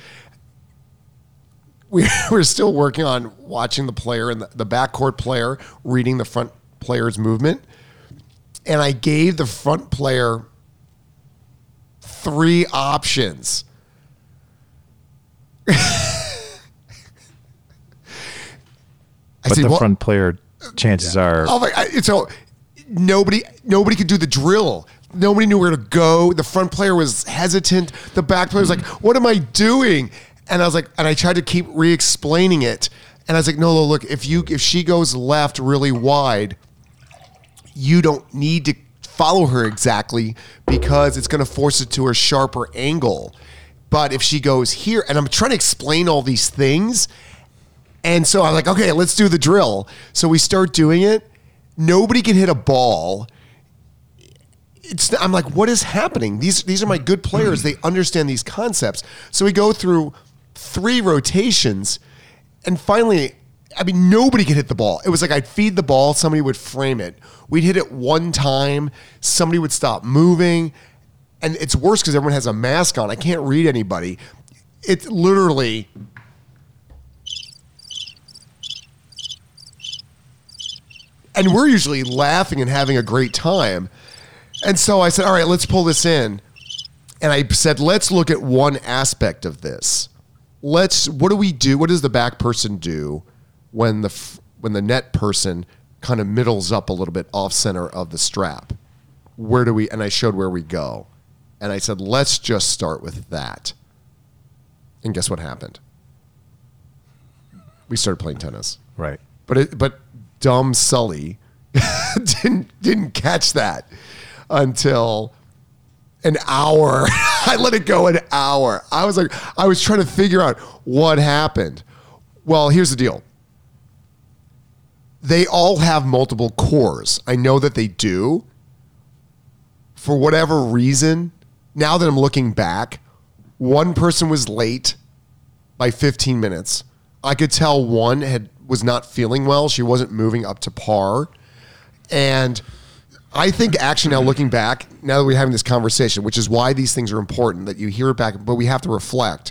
We, we're still working on watching the player and the, the backcourt player reading the front player's movement, and I gave the front player three options. I But said, the "Well, front player, chances are, Oh my! I, so nobody, nobody could do the drill. Nobody knew where to go. The front player was hesitant. The back player was like, mm-hmm. "What am I doing?" And I was like, and I tried to keep re-explaining it. And I was like, "No, no, look. If you, if she goes left really wide, you don't need to follow her exactly because it's going to force it to a sharper angle. But if she goes here, and I'm trying to explain all these things, and so I'm like, okay, let's do the drill. So we start doing it. Nobody can hit a ball. It's I'm like, what is happening? These these are my good players. They understand these concepts. So we go through three rotations, and finally, I mean, nobody could hit the ball. It was like I'd feed the ball, somebody would frame it. We'd hit it one time, somebody would stop moving, and it's worse because everyone has a mask on. I can't read anybody. it's literally and we're usually laughing and having a great time. And so I said, "All right, let's pull this in." And I said, "Let's look at one aspect of this. Let's what do we do? What does the back person do when the when the net person kind of middles up a little bit off center of the strap? Where do we and I showed where we go. And I said, "Let's just start with that." And guess what happened? We started playing tennis. Right. But it, but dumb Sully didn't didn't catch that until an hour. I let it go an hour. I was like, I was trying to figure out what happened. Well, here's the deal. They all have multiple cores. I know that they do. For whatever reason, now that I'm looking back, one person was late by 15 minutes. I could tell one had was not feeling well. She wasn't moving up to par. And I think actually now looking back, now that we're having this conversation, which is why these things are important that you hear it back, but we have to reflect.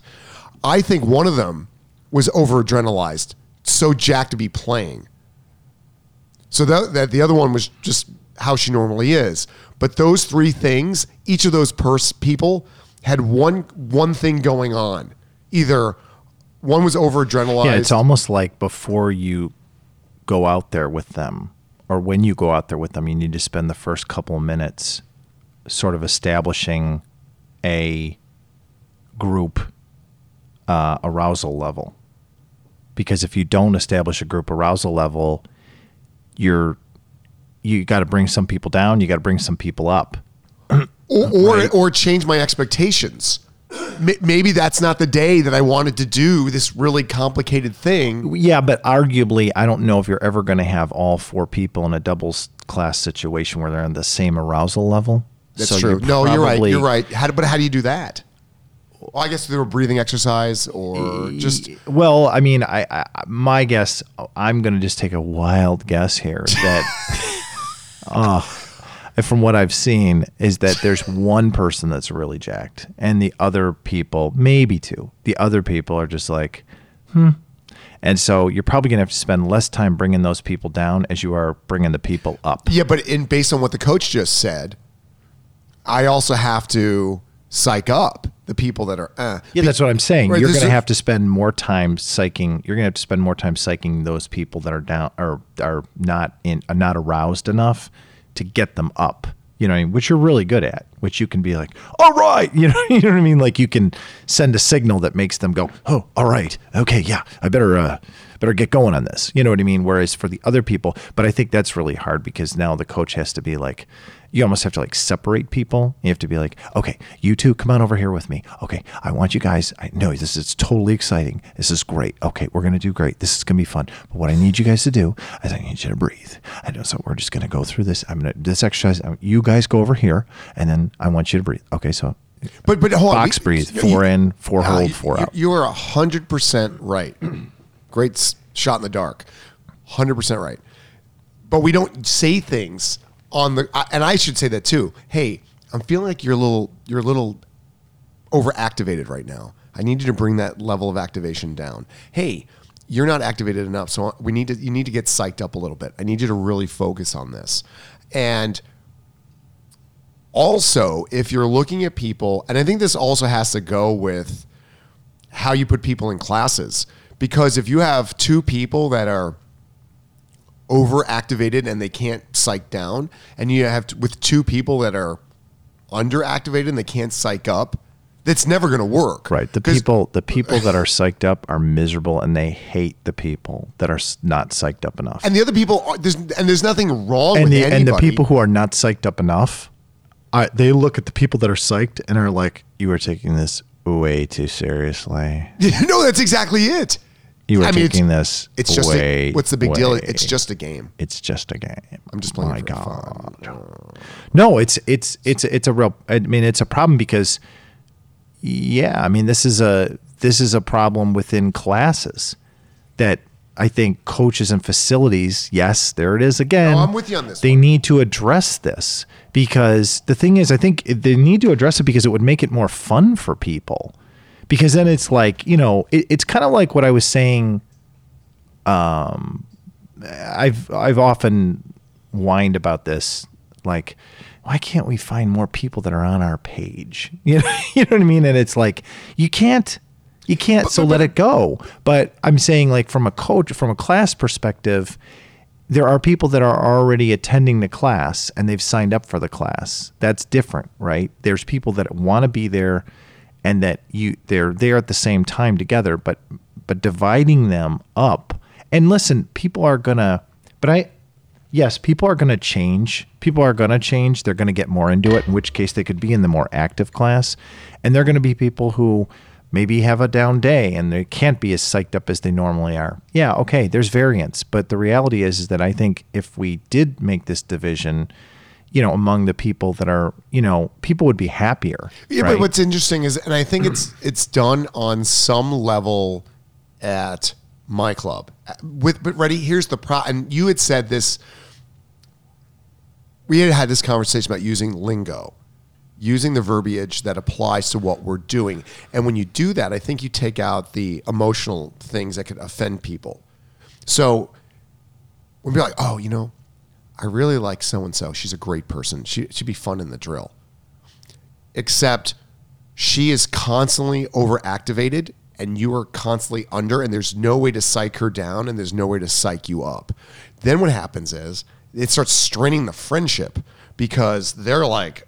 I think one of them was over adrenalized, so jacked to be playing. So that, that the other one was just how she normally is. But those three things, each of those pers- people had one one thing going on. Either one was over adrenalized. Yeah, it's almost like before you go out there with them, or when you go out there with them, you need to spend the first couple of minutes sort of establishing a group uh, arousal level. Because if you don't establish a group arousal level, you're you got to bring some people down, you got to bring some people up. or or, or change my expectations. Maybe that's not the day that I wanted to do this really complicated thing. Yeah, but arguably, I don't know if you're ever going to have all four people in a doubles class situation where they're on the same arousal level. That's So true. you're No, you're right. You're right. How, but how do you do that? Well, I guess through a breathing exercise or just Well, I mean, I, I my guess. I'm going to just take a wild guess here that, uh, from what I've seen, is that there's one person that's really jacked, and the other people, maybe two, the other people are just like, hmm. And so you're probably going to have to spend less time bringing those people down as you are bringing the people up. yeah. But in based on what the coach just said, I also have to psych up the people that are. Uh, Yeah, that's what I'm saying. Right, you're going to have to spend more time psyching. You're going to have to spend more time psyching those people that are down or are not in are not aroused enough to get them up. You know, what I mean? which you're really good at. Which you can be like, all right, you know, you know what I mean. Like you can send a signal that makes them go, oh, all right, okay, yeah, I better uh, better get going on this. You know what I mean? Whereas for the other people, but I think that's really hard because now the coach has to be like, you almost have to like separate people. You have to be like, okay, you two come on over here with me. Okay, I want you guys. I know this is totally exciting. This is great. Okay, we're gonna do great. This is gonna be fun. But what I need you guys to do is I need you to breathe. I know. So we're just gonna go through this. I'm gonna this exercise. You guys go over here, and then I want you to breathe. Okay, so but but hold on. box You- breathe. you- Four in, four Uh, hold, four you- out. You are hundred percent right. Great shot in the dark. Hundred percent right. But we don't say things on the, and I should say that too. Hey, I'm feeling like you're a little, you're a little overactivated right now. I need you to bring that level of activation down. Hey, you're not activated enough, so we need to, you need to get psyched up a little bit. I need you to really focus on this, and also if you're looking at people and i think this also has to go with how you put people in classes because if you have two people that are overactivated and they can't psych down and you have t- with two people that are underactivated and they can't psych up that's never going to work Right. The people the people that are psyched up are miserable and they hate the people that are not psyched up enough. and the other people are, there's and there's nothing wrong and with the anybody and the people who are not psyched up enough, I, they look at the people that are psyched and are like, "You are taking this way too seriously. no that's exactly it You are I mean, it's- taking this it's just way. a, what's the big deal it's just a game it's just a game. i'm just playing My God. fun. No, it's it's it's it's a real. I mean, it's a problem because, yeah, I mean, this is a this is a problem within classes that I think coaches and facilities. Yes, there it is again. No, I'm with you on this They one. need to address this because the thing is, I think they need to address it because it would make it more fun for people. Because then it's like you know it, it's kind of like what I was saying. Um, I've I've often whined about this, like why can't we find more people that are on our page? You know, you know what I mean? And it's like you can't you can't so let it go. But I'm saying like from a coach from a class perspective, there are people that are already attending the class and they've signed up for the class. That's different, right? There's people that want to be there and that you they're there at the same time together, but but dividing them up. And listen, people are to but I yes, people are to change. People are to change. They're to get more into it, in which case they could be in the more active class. And they're to be people who maybe have a down day and they can't be as psyched up as they normally are. Yeah, okay, there's variance. But the reality is, is that I think if we did make this division, you know, among the people that are, you know, people would be happier. Yeah, right? but what's interesting is, and I think it's it's done on some level at my club. With but ready, here's the pro. And you had said this. We had had this conversation about using lingo, using the verbiage that applies to what we're doing. And when you do that, I think you take out the emotional things that could offend people. So we'll be like, oh, you know, I really like so and so. She's a great person. She she'd be fun in the drill. Except she is constantly overactivated and you are constantly under and there's no way to psych her down and there's no way to psych you up. Then what happens is it starts straining the friendship because they're like,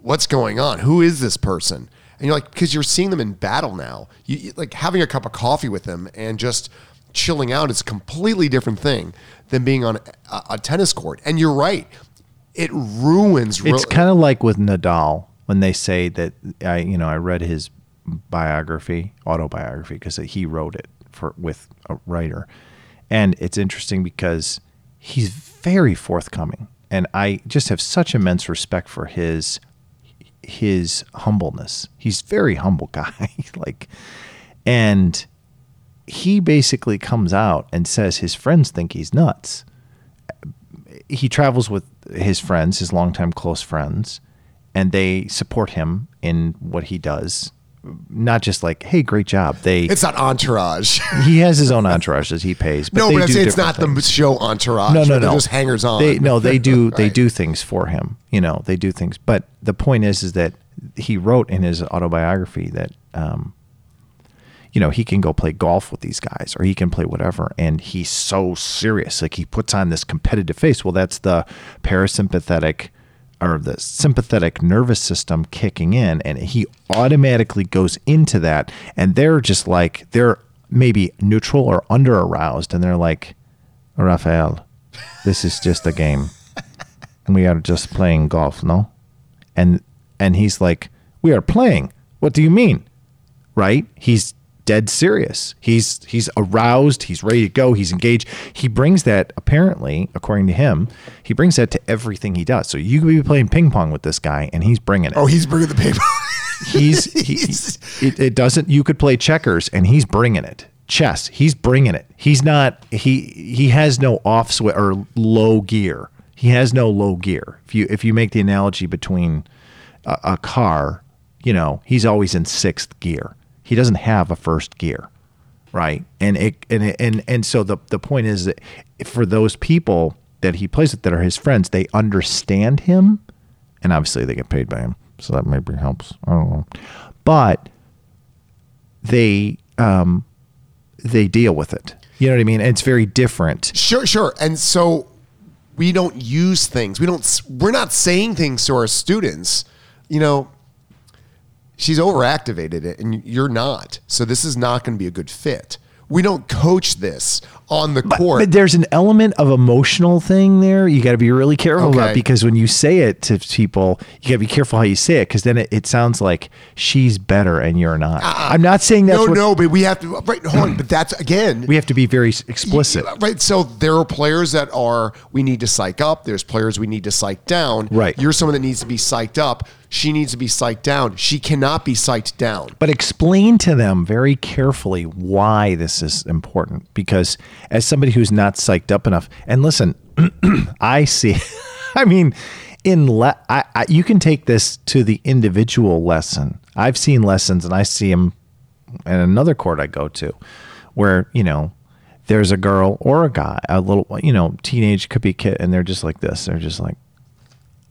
what's going on? Who is this person? And you're like, because you're seeing them in battle now. You- like having a cup of coffee with them and just chilling out is a completely different thing than being on a, a tennis court. And you're right, it ruins. It's kind of like with Nadal when they say that I, you know, I read his biography, autobiography, because he wrote it for with a writer, and it's interesting because he's very forthcoming, and I just have such immense respect for his his humbleness. He's a very humble guy, like, and he basically comes out and says his friends think he's nuts he travels with his friends, his longtime close friends, and they support him in what he does. Not just like, "Hey, great job." They it's not entourage. he has his own entourage that he pays. But no, they but it's, do it's different not the show entourage. No, no, no. just hangers on. They no, they do they do things for him. You know, they do things. But the point is, is that he wrote in his autobiography that, um, you know, he can go play golf with these guys, or he can play whatever, and he's so serious. Like he puts on this competitive face. Well, that's the parasympathetic or the sympathetic nervous system kicking in, and he automatically goes into that. And they're just like they're maybe neutral or under aroused, and they're like, Rafael, this is just a game. We are just playing golf, no? And and he's like, We are playing. What do you mean? Right? He's dead serious. He's he's aroused, he's ready to go, he's engaged. He brings that apparently, according to him, he brings that to everything he does. So you could be playing ping pong with this guy and he's bringing it Oh, he's bringing the paper. he's he, He's- it, it doesn't you could play checkers and he's bringing it chess he's bringing it he's not he he has no off switch or low gear he has no low gear if you if you make the analogy between a, a car you know he's always in sixth gear he doesn't have a first gear right and it and it, and and so the the point is that for those people that he plays with that are his friends they understand him and obviously they get paid by him so that maybe helps i don't know but they um they deal with it you know what i mean it's very different Sure, sure. And so we don't use things. We don't. We're not saying things to our students. You know, she's overactivated, it and you're not. So this is not going to be a good fit. We don't coach this on the court. But there's an element of emotional thing there. You got to be really careful Okay. about because when you say it to people, you got to be careful how you say it because then it, it sounds like she's better and you're not. I'm not saying that's Uh, no, what no, but we have to. Right, hold on. But that's again. we have to be very explicit. Right. So there are players that are we need to psych up. There's players we need to psych down. Right. You're someone that needs to be psyched up. She needs to be psyched down. She cannot be psyched down. But explain to them very carefully why this is important. Because as somebody who's not psyched up enough, and listen, I see, I mean, in le- I, I, you can take this to the individual lesson. I've seen lessons and I see them in another court I go to, where you know there's a girl or a guy, a little you know teenage could be kid, and they're just like this. They're just like,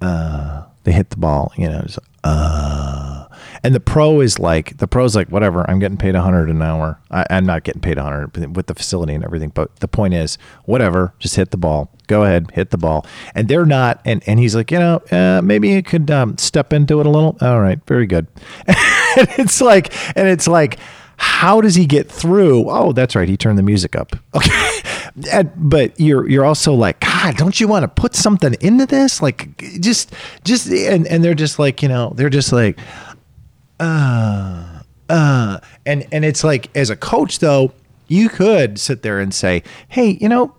uh, they hit the ball, you know, just uh, and the pro is like the pro's like whatever. I'm getting paid a hundred an hour. I, I'm not getting paid a hundred with the facility and everything, but the point is whatever. Just hit the ball. Go ahead, hit the ball. And they're not. And and he's like, you know, uh, maybe you could um, step into it a little. All right, very good. and it's like, and it's like. How does he get through? Oh, that's right. He turned the music up. Okay. And, but you're you're also like, God, don't you want to put something into this? Like, just just and and they're just like, you know, they're just like, uh, uh, and and it's like as a coach though, you could sit there and say, hey, you know,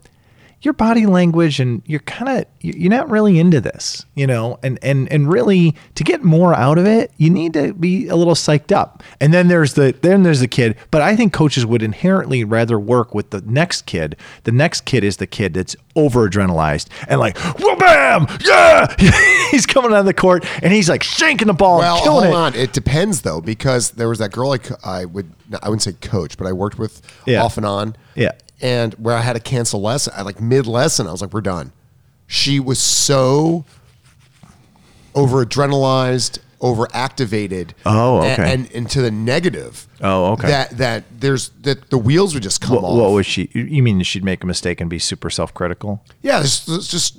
your body language and you're kind of you're not really into this, you know, and and and really to get more out of it, you need to be a little psyched up. And then there's the then there's the kid, but I think coaches would inherently rather work with the next kid. The next kid is the kid that's over adrenalized and like, whoa, bam, yeah, he's coming on the court and he's like shanking the ball, Well, and killing hold it. on. It depends though, because there was that girl I, co- I would I wouldn't say coach, but I worked with Yeah. off and on. Yeah. And where I had to cancel lesson, I like mid lesson, I was like, "We're done." She was so over adrenalized, over activated. Oh, okay. And, and to the negative. Oh, okay. That that there's that the wheels would just come What, off. what was she? You mean she'd make a mistake and be super self critical? yeah, it's, it's just.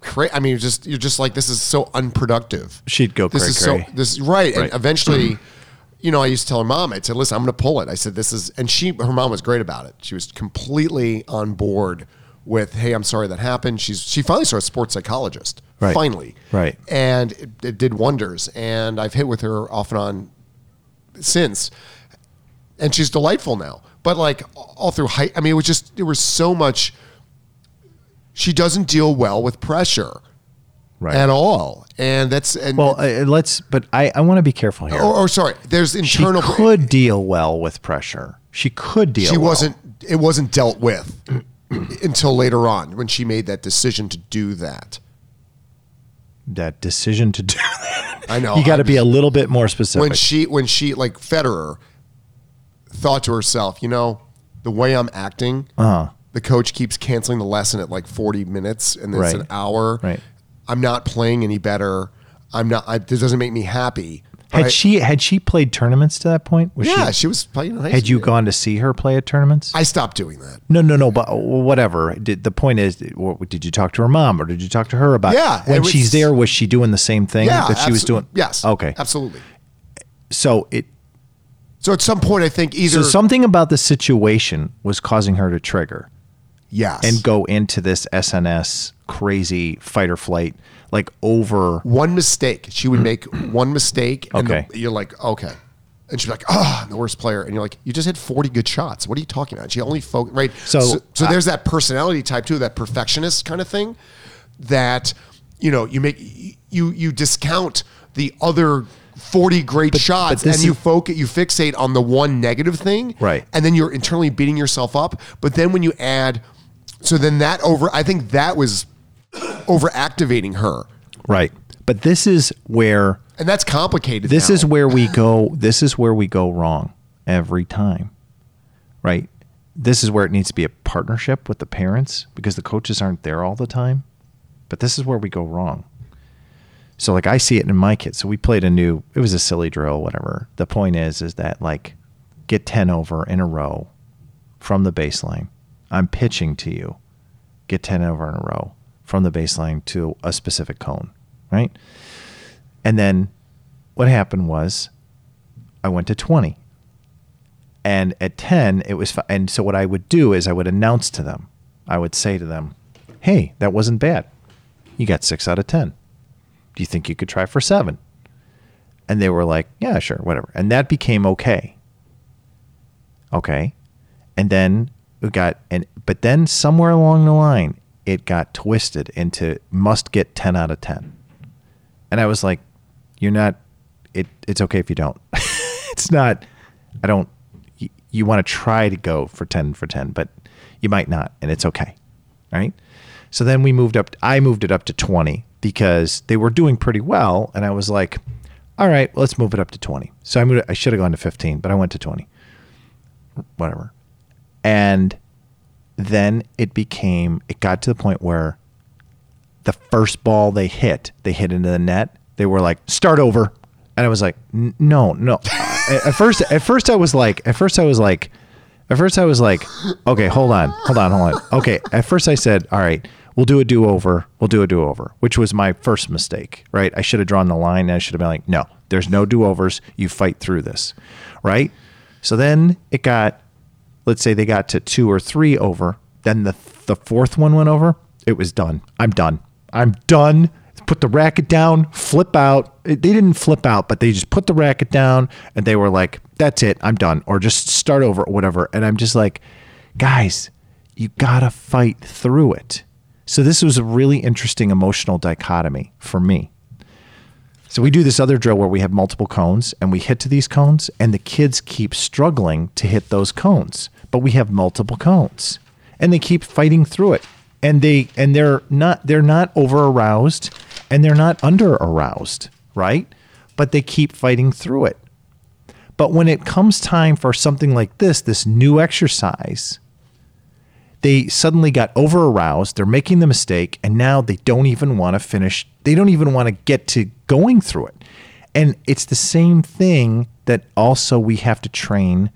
Cra- I mean, you're just you're just like this is so unproductive. She'd go crazy. This is cray-cray. so this right, Right. and eventually, you know, I used to tell her mom. I said, "Listen, I'm going to pull it." I said, "This is," and she, her mom was great about it. She was completely on board with, "Hey, I'm sorry that happened." She's she finally saw a sports psychologist. Right. Finally, Right. and it, it did wonders. And I've hit with her off and on since, and she's delightful now. But like all through high, I mean, it was just there was so much. She doesn't deal well with pressure Right. at all, and that's and well, uh, let's. But I, I want to be careful here. or, or sorry, there's internal. she could deal well with pressure. She could deal. she well. wasn't. It wasn't dealt with until later on when she made that decision to do that. that decision to do that. I know. You got to be a little bit more specific. When she, when she, like Federer, thought to herself, you know, the way I'm acting, uh-huh. the coach keeps canceling the lesson at like 40 minutes and then it's an hour. Right. I'm not playing any better. I'm not. I, this doesn't make me happy. Had Right? she had she played tournaments to that point? Was Yeah, she, she was playing. in high had you gone to see her play at tournaments? I stopped doing that. no, no, no. But whatever. Did, the point is, did you talk to her mom or did you talk to her about? Yeah, When was- she's there, was she doing the same thing Yeah, that she was doing? Yes. Okay. Absolutely. So it. So at some point, I think either So something about the situation was causing her to trigger. Yes and go into this SNS crazy fight or flight, like over. one mistake. She would make one mistake, and Okay. the- you're like, okay. And she's like, oh, I'm the worst player. And you're like, you just hit 40 good shots. What are you talking about? She only focused, right? So- so, so there's that personality type too, that perfectionist kind of thing that, you know, you make, you, you discount the other 40 great shots this and you focus, you fixate on the one negative thing. Right. And then you're internally beating yourself up. But then when you add, so then that over, I think that was over activating her. Right. But this is where And that's complicated. this now. is where we go. This is where we go wrong every time. Right. This is where it needs to be a partnership with the parents because the coaches aren't there all the time. But this is where we go wrong. So like I see it in my kids. So we played a new it was a silly drill, whatever. The point is is that like get 10 over in a row from the baseline. I'm pitching to you. Get 10 over in a row from the baseline to a specific cone, right? And then what happened was I went to 20. And at 10, it was, and so what I would do is I would announce to them, I would say to them, hey, that wasn't bad. You got six out of 10. Do you think you could try for seven? And they were like, yeah, sure, whatever. And that became okay. Okay. And then got, and, but then somewhere along the line, it got twisted into must get 10 out of 10. And I was like, you're not, it, it's okay if you don't. it's not, I don't, you, you want to try to go for 10 for 10, but you might not, and it's okay. right So then we moved up, I moved it up to 20 because they were doing pretty well. And I was like, all right, let's move it up to 20. So I moved, I should have gone to 15, but I went to 20. whatever. And then it became, it got to the point where the first ball they hit, they hit into the net. They were like, start over. And I was like, no, no. at, first, at first I was like, at first I was like, at first I was like, okay, hold on, hold on, hold on. Okay. At first I said, all right, we'll do a do over. We'll do a do over, which was my first mistake, right? I should have drawn the line and I should have been like, no, there's no do overs. You fight through this, right? So then it got, let's say they got to two or three over. Then the, the fourth one went over. It was done. I'm done. I'm done. Put the racket down, flip out. They didn't flip out, but they just put the racket down and they were like, that's it. I'm done. Or just start over or whatever. And I'm just like, guys, you got to fight through it. So this was a really interesting emotional dichotomy for me. So we do this other drill where we have multiple cones and we hit to these cones and the kids keep struggling to hit those cones, but we have multiple cones and they keep fighting through it. And they and they're not they're not over aroused and they're not under aroused, right? But they keep fighting through it. But when it comes time for something like this, this new exercise, they suddenly got over aroused. They're making the mistake, and now they don't even want to finish. They don't even want to get to going through it. And it's the same thing that also we have to train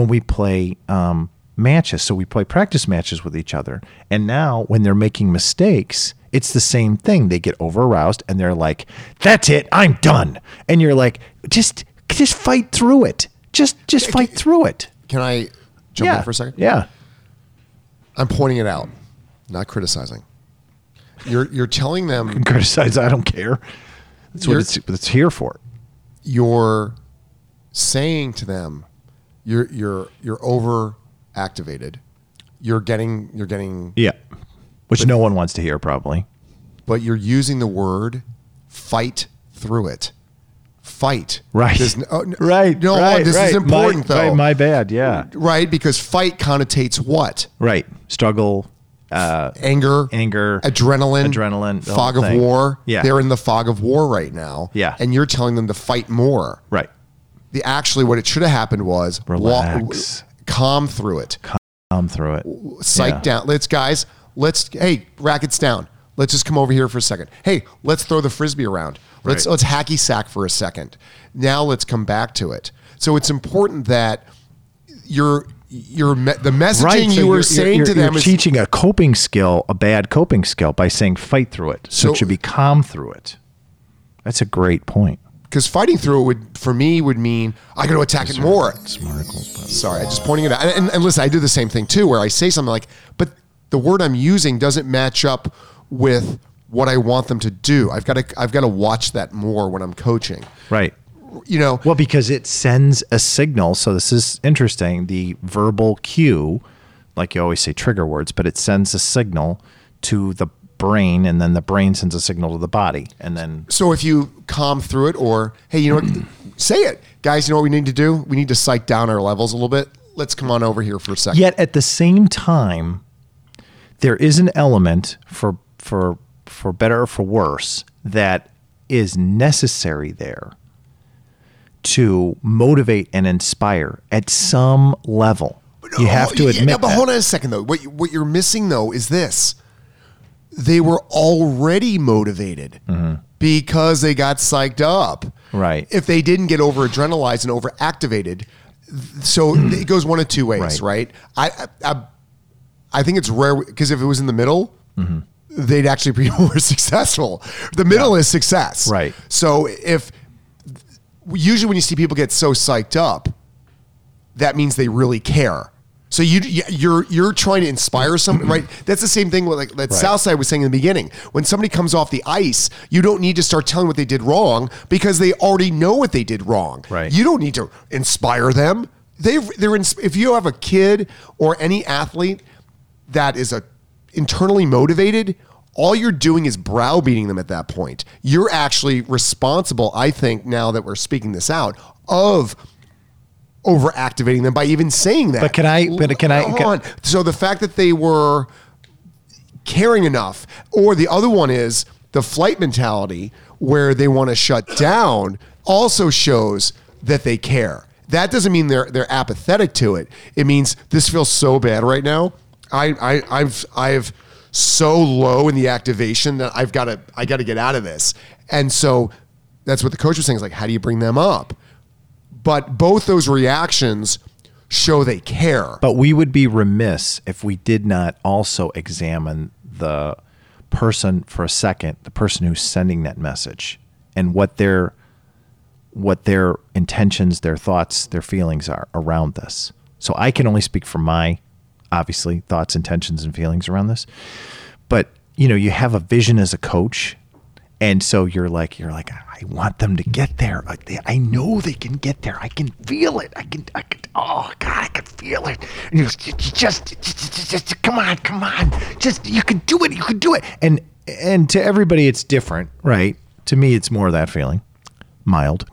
when we play um, matches. So we play practice matches with each other. And now when they're making mistakes, it's the same thing. They get over aroused and they're like, "That's it, I'm done." And you're like, "Just, just fight through it. Just, just fight through it." Can I jump yeah, in for a second? Yeah. I'm pointing it out, not criticizing. You're you're telling them criticize. I don't care. That's what it's, what it's here for. you're saying to them you're you're you're over activated. You're getting you're getting Yeah. Which no one wants to hear, probably. but you're using the word fight through it. Fight. Right. No- oh, right. No, right, this right. is important my, though. Right, my bad. Yeah. right, because fight connotates what? Right. Struggle. Uh, Anger, anger. adrenaline, Adrenaline, fog of war. Yeah. They're in the fog of war right now. Yeah. And you're telling them to fight more. right. The actually what it should have happened was wa- Relax. calm through it. Calm through it. Psych Yeah. down. Let's guys, let's hey, rackets down. Let's just come over here for a second. Hey, let's throw the frisbee around. Let's Right. let's hacky sack for a second. Now let's come back to it. So it's important that you're you're me- the messaging Right. so you were you're- saying you're, to them is teaching a coping skill, a bad coping skill, by saying fight through it. So, So- it should be calm through it. That's a great point. Because fighting through it would for me would mean I got to attack it more. Sorry, I just pointing it out. And, and, and listen, I do the same thing too, where I say something like, but the word I'm using doesn't match up with what I want them to do. I've got to I've got to watch that more when I'm coaching. Right. You know, Well, because it sends a signal. So this is interesting. The verbal cue, like you always say trigger words, but it sends a signal to the brain, and then the brain sends a signal to the body, and then so if you calm through it, or hey, you know what, say it, guys. You know what we need to do? We need to psych down our levels a little bit. Let's come on over here for a second. Yet at the same time, there is an element for for for better or for worse that is necessary there to motivate and inspire at some level. You have to admit Yeah, but hold on a second though. What what you're missing though is this: they were already motivated because they got psyched up. Mm-hmm. Right. If they didn't get over adrenalized and over activated, so it goes one of two ways, right? Right. I, I I think it's rare because if it was in the middle. Mm-hmm. They'd actually be more successful. The middle is success. Right. So if usually when you see people get so psyched up, that means they really care. So you you're you're trying to inspire someone, right? That's the same thing with like that Southside was saying in the beginning. When somebody comes off the ice, you don't need to start telling what they did wrong because they already know what they did wrong. Right. You don't need to inspire them. They they're ins- if you have a kid or any athlete that is a internally motivated, all you're doing is browbeating them at that point. You're actually responsible, I think, now that we're speaking this out, of overactivating them by even saying that. But can I- but can I- can- So the fact that they were caring enough, or the other one is the flight mentality where they want to shut down, also shows that they care. That doesn't mean they're they're apathetic to it. It means this feels so bad right now. I, I I've I've so low in the activation that I've got to I got to get out of this. And so that's what the coach was saying is like, how do you bring them up? But both those reactions show they care. But we would be remiss if we did not also examine the person for a second, the person who's sending that message and what their what their intentions, their thoughts, their feelings are around this. So I can only speak from my obviously thoughts, intentions and feelings around this. But, you know, you have a vision as a coach and so you're like, you're like, I want them to get there. Like they, I know they can get there. I can feel it. I can, I can. Oh God, I can feel it. And you just, just, just, just, come on, come on. Just, you can do it. You can do it. And and to everybody, it's different, right? To me, it's more of that feeling, mild,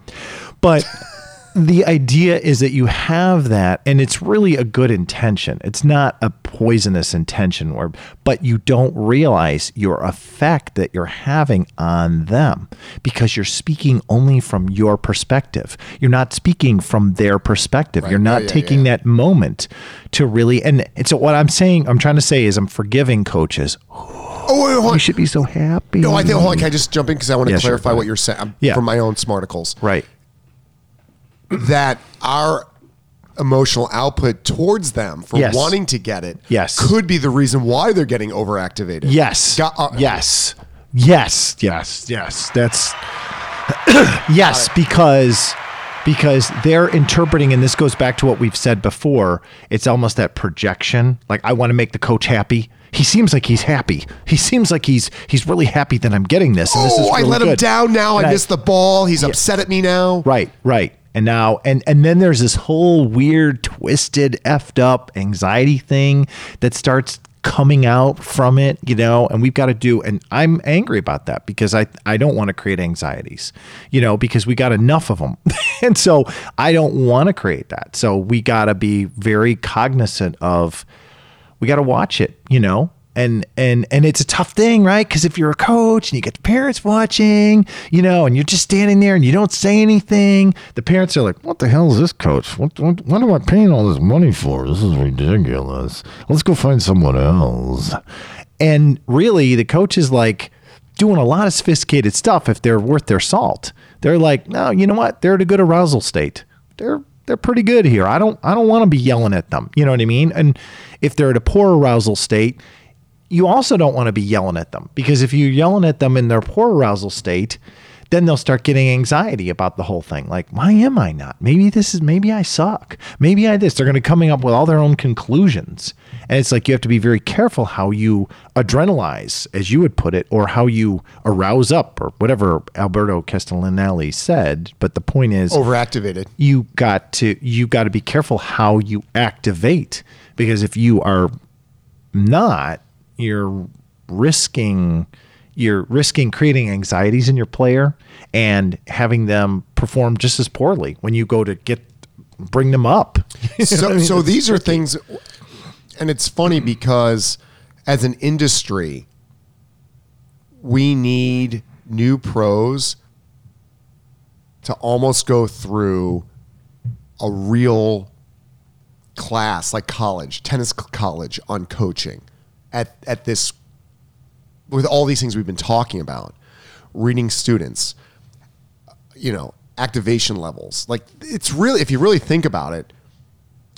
but the idea is that you have that and it's really a good intention it's not a poisonous intention or but you don't realize your effect that you're having on them because you're speaking only from your perspective you're not speaking from their perspective Right. you're not Yeah, yeah, taking yeah. that moment to really and, and so what i'm saying i'm trying to say is i'm forgiving coaches oh, wait, hold you should be so happy No, I think. Hold on, can I just jump in because I want to Yeah, sure, clarify go what you're saying um, Yeah. from my own smarticles. right That our emotional output towards them for Yes. wanting to get it, Yes. could be the reason why they're getting overactivated. Yes. Got- uh, yes. Yes. Yes. Yes. That's yes because because they're interpreting and this goes back to what we've said before. It's almost that projection. Like I want to make the coach happy. He seems like he's happy. He seems like he's he's really happy that I'm getting this. And this is Oh, I really let him good. down now. And I missed the ball. He's upset at me now. Right, right. And now and and then there's this whole weird twisted effed up anxiety thing that starts coming out from it, you know, and we've got to do and I'm angry about that because I I don't want to create anxieties, you know, because we got enough of them. and so I don't want to create that. So we got to be very cognizant of we got to watch it, you know? And and and it's a tough thing, right? Cuz if you're a coach and you get the parents watching, you know, and you're just standing there and you don't say anything, the parents are like, "What the hell is this coach? What what, what am I paying all this money for? This is ridiculous. Let's go find someone else." And really, the coach is like doing a lot of sophisticated stuff if they're worth their salt. They're like, "No, you know what? They're at a good arousal state. They're they're pretty good here. I don't I don't want to be yelling at them. You know what I mean? And if they're at a poor arousal state, you also don't want to be yelling at them because if you're yelling at them in their poor arousal state, then they'll start getting anxiety about the whole thing. Like, why am I not? Maybe this is maybe I suck. Maybe I this. They're going to coming up with all their own conclusions. And it's like you have to be very careful how you adrenalize, as you would put it, or how you arouse up, or whatever Alberto Castellanelli said. But the point is, Overactivated. you got to you got to be careful how you activate because if you are not you're risking you're risking creating anxieties in your player and having them perform just as poorly when you go to get bring them up. So, so these are things, and it's funny because as an industry, we need new pros to almost go through a real class like college, tennis college on coaching at, at this, with all these things we've been talking about, reading students, you know, activation levels. Like it's really, if you really think about it,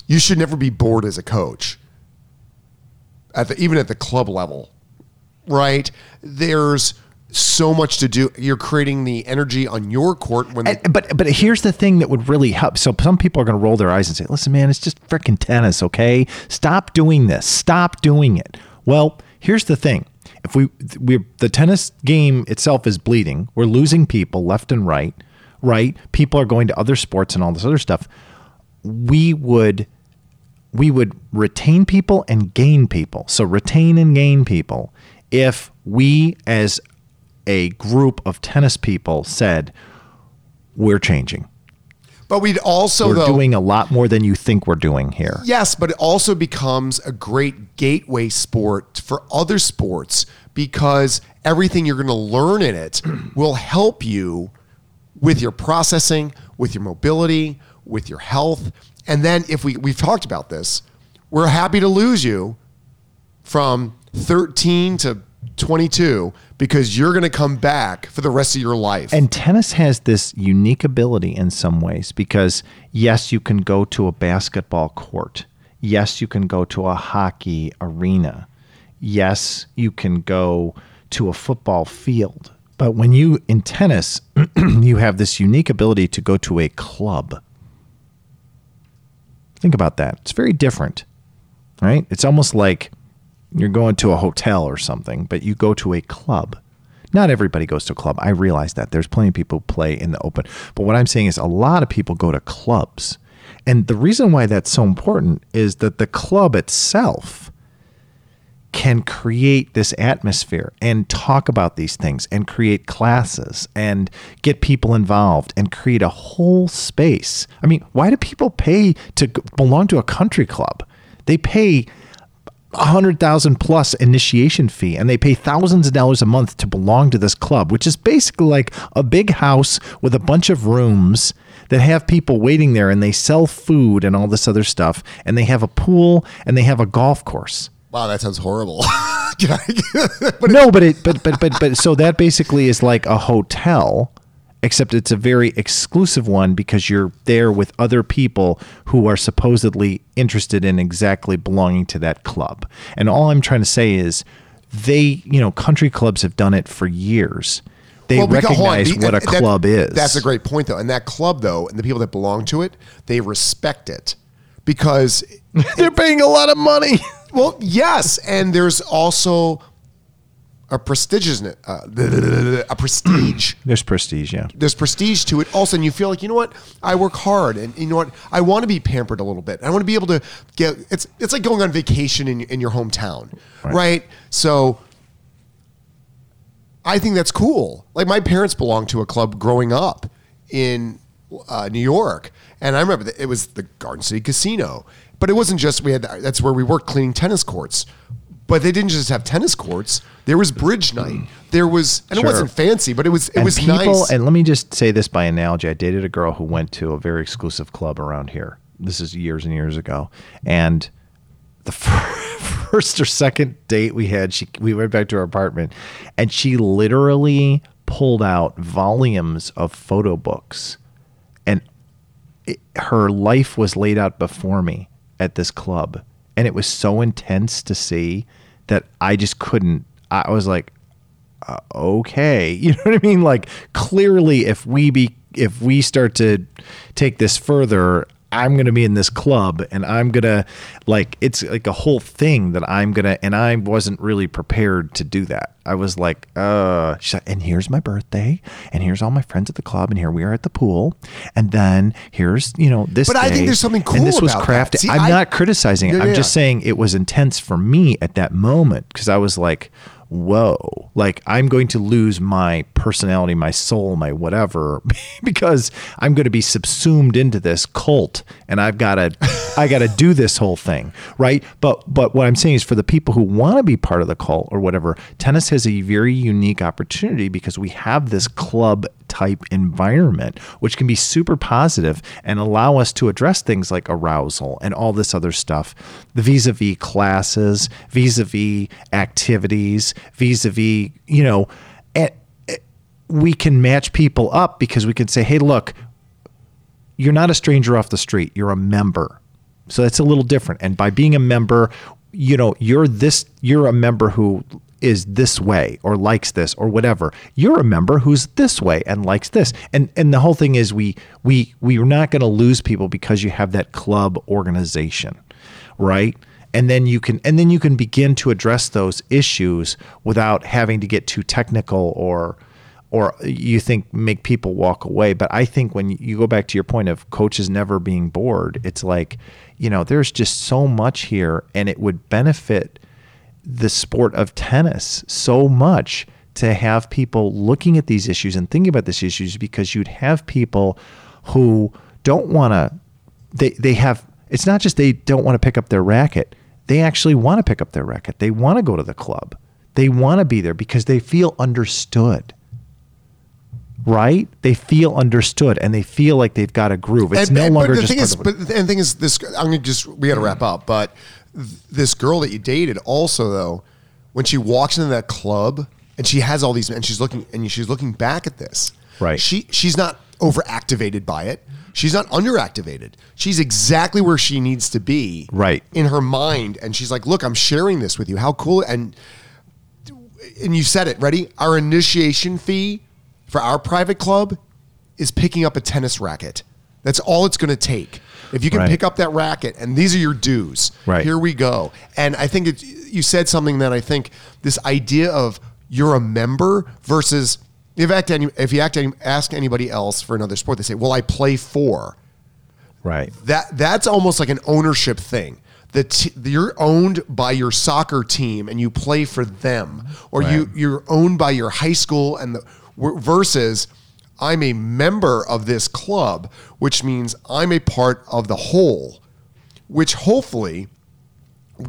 you should never be bored as a coach. At the, even at the club level, right? There's so much to do. You're creating the energy on your court when but but here's the thing that would really help. So some people are going to roll their eyes and say, "Listen, man, it's just freaking tennis, okay? Stop doing this. Stop doing it." Well, here's the thing: if we we the tennis game itself is bleeding, we're losing people left and right. Right? People are going to other sports and all this other stuff. We would we would retain people and gain people. So retain and gain people if we as a group of tennis people said we're changing. But we'd also We're though doing a lot more than you think we're doing here. Yes, but it also becomes a great gateway sport for other sports because everything you're going to learn in it will help you with your processing, with your mobility, with your health. And then if we we've talked about this, we're happy to lose you from 13 to 22 because you're going to come back for the rest of your life. And tennis has this unique ability in some ways because, yes, you can go to a basketball court. Yes, you can go to a hockey arena. Yes, you can go to a football field. But when you, in tennis, you have this unique ability to go to a club. Think about that. It's very different, right? It's almost like you're going to a hotel or something, but you go to a club. Not everybody goes to a club. I realize that. There's plenty of people who play in the open. But what I'm saying is a lot of people go to clubs. And the reason why that's so important is that the club itself can create this atmosphere and talk about these things and create classes and get people involved and create a whole space. I mean, why do people pay to belong to a country club? They pay a hundred thousand plus initiation fee and they pay thousands of dollars a month to belong to this club, which is basically like a big house with a bunch of rooms that have people waiting there and they sell food and all this other stuff and they have a pool and they have a golf course. wow, that sounds horrible. But no, but it but but but but so that basically is like a hotel, except it's a very exclusive one because you're there with other people who are supposedly interested in exactly belonging to that club. And all I'm trying to say is they, you know, country clubs have done it for years. They Well, because- hold on, recognize the- what a that- club is. That's a great point, though. And that club, though, and the people that belong to it, they respect it because, They're paying a lot of money. well, yes, and there's also a prestigious, uh, a prestige. There's prestige, yeah. There's prestige to it. Also, and you feel like you know what? I work hard, and you know what? I want to be pampered a little bit. I want to be able to get. It's it's like going on vacation in in your hometown, right? So I think that's cool. Like my parents belonged to a club growing up in uh, New York, and I remember that it was the Garden City Casino. But it wasn't just we had. That's where we worked cleaning tennis courts. But they didn't just have tennis courts. There was bridge night. There was, and Sure. it wasn't fancy, but it was. It and was people, nice. and let me just say this by analogy. I dated a girl who went to a very exclusive club around here. This is years and years ago, and the first or second date we had, she we went back to her apartment, and she literally pulled out volumes of photo books, and it, her life was laid out before me at this club, and it was so intense to see that I just couldn't. I was like, uh, okay you know what i mean like clearly if we be if we start to take this further i'm going to be in this club and i'm going to like it's like a whole thing that i'm going to and i wasn't really prepared to do that. I was like uh like, and here's my birthday and here's all my friends at the club and here we are at the pool and then here's you know this But I think there's something cool and this was about crafted. See, i'm I- not criticizing it. Yeah, i'm yeah, just saying it was intense for me at that moment because I was like, whoa, like I'm going to lose my personality, my soul, my whatever, because I'm going to be subsumed into this cult and I've got to, I got to do this whole thing. Right. But, but what I'm saying is for the people who want to be part of the cult or whatever, tennis has a very unique opportunity because we have this club type environment, which can be super positive and allow us to address things like arousal and all this other stuff, vis a vis classes, vis a vis activities, vis a vis, you know, and eh, we can match people up because we can say, hey, look, you're not a stranger off the street, you're a member. So that's a little different. And by being a member, you know, you're this, you're a member who is this way or likes this or whatever. You're a member who's this way and likes this. And and the whole thing is we we we're not going to lose people because you have that club organization, right? And then you can and then you can begin to address those issues without having to get too technical or or you think make people walk away. But I think when you go back to your point of coaches never being bored, it's like, you know, there's just so much here and it would benefit the sport of tennis so much to have people looking at these issues and thinking about these issues because you'd have people who don't want to they they have it's not just they don't want to pick up their racket they actually want to pick up their racket they want to go to the club they want to be there because they feel understood right? They feel understood and they feel like they've got a groove. It's And- no and- longer but the just thing is, but the and the thing is, this I'm gonna just we got to wrap up. But this girl that you dated, also though, when she walks into that club and she has all these, and she's looking and she's looking back at this, Right. She she's not overactivated by it. She's not underactivated. She's exactly where she needs to be, Right. in her mind. And she's like, "Look, I'm sharing this with you. How cool!" And and you said it. Ready? Our initiation fee for our private club is picking up a tennis racket. That's all it's going to take. If you can Right. pick up that racket, and these are your dues. Right. Here we go. And I think it's, you said something that I think this idea of you're a member versus if you, act any, if you act any, ask anybody else for another sport, they say, "Well, I play for." right. that that's almost like an ownership thing. The t- you're owned by your soccer team and you play for them, or you Right. you're owned by your high school and the versus I'm a member of this club, which means I'm a part of the whole, which hopefully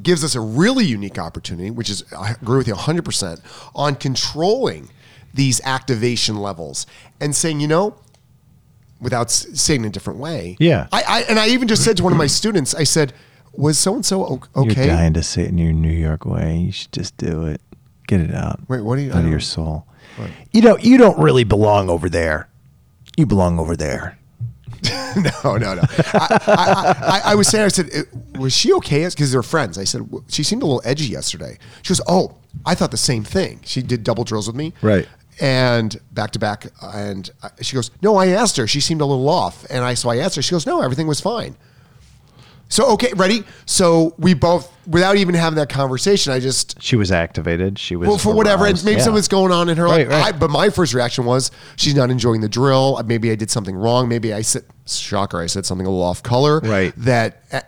gives us a really unique opportunity, which is I agree with you 100% on controlling these activation levels and saying, you know, without saying in a different way. Yeah. I, I and I even just said to one of my students, I said, "Was so and so okay?" You're dying to say it in your New York way. You should just do it. Get it out. Wait, what do you- Out of your soul. You know, you don't really belong over there. You belong over there. no, no, no. I, I, I, I was saying, I said, "Uh, was she okay? Because they're friends. I said, "W- she seemed a little edgy yesterday. She goes, oh, I thought the same thing. She did double drills with me. Right. And back to back. And she goes, no, I asked her. She seemed a little off. And I, so I asked her. She goes, no, everything was fine. So, okay, ready? So we both, without even having that conversation, I just, She was activated. She was well, for whatever, and aroused. maybe Yeah. something's going on in her Right, life. right. I, but my first reaction was she's not enjoying the drill. Uh, maybe I did something wrong. Maybe I said, shocker, I said something a little off color, Right. That a-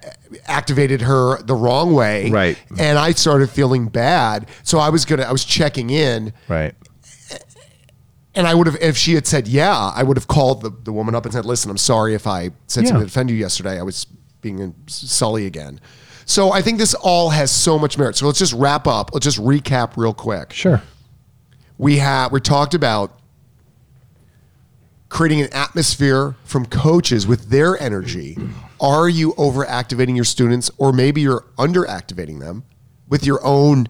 activated her the wrong way, Right. And I started feeling bad, so I was gonna, I was checking in, Right. and I would have, if she had said yeah, I would have called the, the woman up and said, listen, I'm sorry if I said Yeah. something to offend you yesterday. I was being a sully again. So I think this all has so much merit. So let's just wrap up. Let's just recap real quick Sure. we have we talked about creating an atmosphere from coaches with their energy are you overactivating your students or maybe you're underactivating them with your own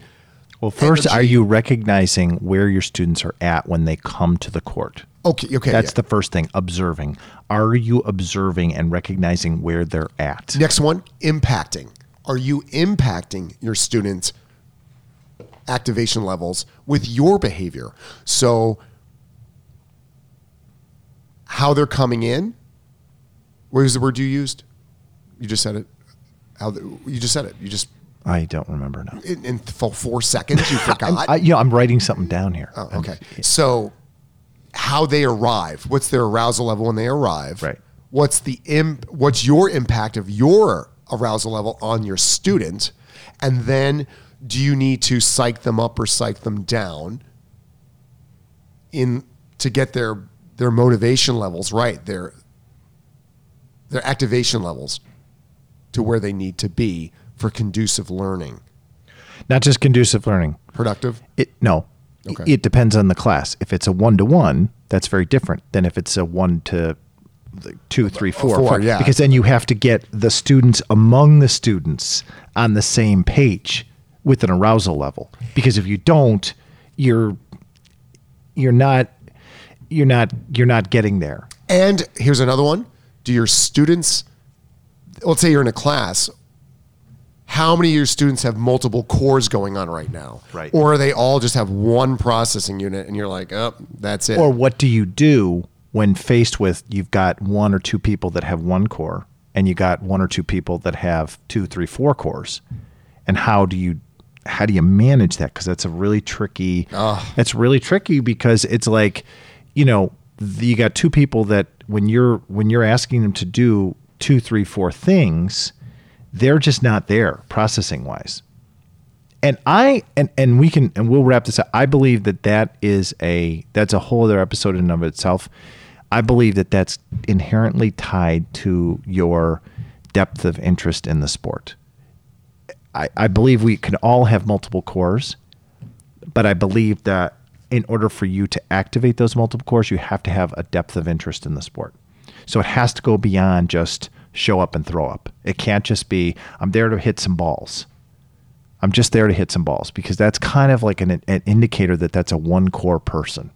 Well, first, Energy. are you recognizing where your students are at when they come to the court? okay okay That's yeah. the first thing. Observing. Are you observing and recognizing where they're at? next one impacting are you impacting your students activation levels with your behavior so how they're coming in what was the word you used you just said it how the, you just said it you just I don't remember now. in, in four seconds you forgot I, you know, I'm writing something down here. Oh, okay so how they arrive what's their arousal level when they arrive Right. what's the imp, what's your impact of your arousal level on your student and then do you need to psych them up or psych them down in to get their their motivation levels right their their activation levels to where they need to be for conducive learning Not just conducive learning. productive It no. Okay. It depends on the class. If it's a one to one, that's very different than if it's a one to two, three, four. Four, five. yeah. Because then you have to get the students among the students on the same page with an arousal level. Because if you don't, you're you're not you're not you're not getting there. And here's another one. Do your students, let's say you're in a class, how many of your students have multiple cores going on right now? Right. Or they all just have one processing unit and you're like, oh, that's it. Or what do you do when faced with you've got one or two people that have one core and you got one or two people that have two, three, four cores? And how do you how do you manage that? Because that's a really tricky. That's really tricky because it's like, you know, the, you got two people that when you're when you're asking them to do two, three, four things, they're just not there processing wise and I and and we can and we'll wrap this up. I believe that that is a that's a whole other episode in and of itself. I believe that that's inherently tied to your depth of interest in the sport. I, I believe we can all have multiple cores, but I believe that in order for you to activate those multiple cores, you have to have a depth of interest in the sport. So it has to go beyond just show up and throw up. It can't just be I'm there to hit some balls. I'm just there to hit some balls because that's kind of like an, an indicator that that's a one core person.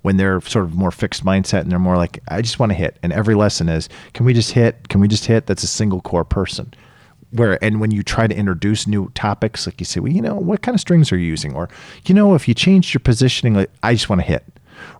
When they're sort of more fixed mindset and they're more like, I just want to hit. And every lesson is, can we just hit? Can we just hit? That's a single core person. Where and when you try to introduce new topics, like you say, well, you know, what kind of strings are you using? Or, you know, if you changed your positioning, like, I just want to hit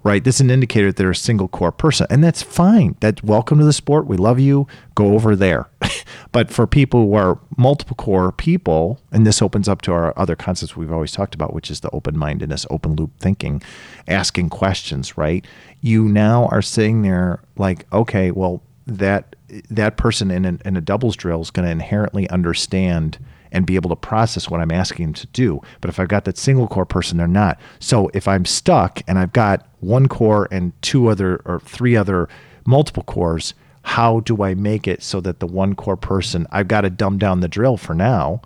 right? This is an indicator that they're a single core person, and that's fine. That welcome to the sport. We love you. Go over there. but for people who are multiple core people, and this opens up to our other concepts we've always talked about, which is the open mindedness, open loop thinking, asking questions, right? You now are sitting there like, okay, well, that that person in, an, in a doubles drill is going to inherently understand and be able to process what I'm asking them to do. But if I've got that single core person, they're not. So if I'm stuck and I've got one core and two other or three other multiple cores, how do I make it so that the one core person, I've got to dumb down the drill for now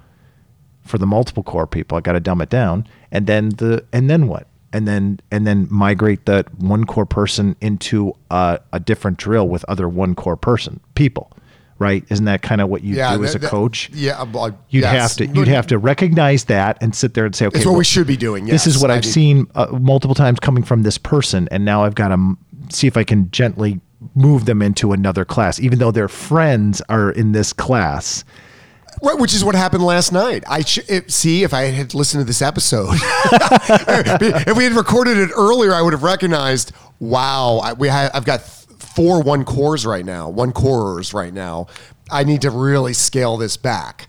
for the multiple core people. I got to dumb it down. And then the, and then what? And then, and then migrate that one core person into a, a different drill with other one core person people right? Isn't that kind of what you Yeah, do as a that- coach? yeah, You'd yes. have to you'd have to recognize that and sit there and say, okay, It's what well, we should be doing. this is what I I've need- seen uh, multiple times coming from this person, and now I've got to m- see if I can gently move them into another class, even though their friends are in this class. Right, which is what happened last night. I sh- it, see if I had listened to this episode. if we had recorded it earlier, I would have recognized. Wow, I, we ha- I've got four one cores right now, one corers right now. I need to really scale this back.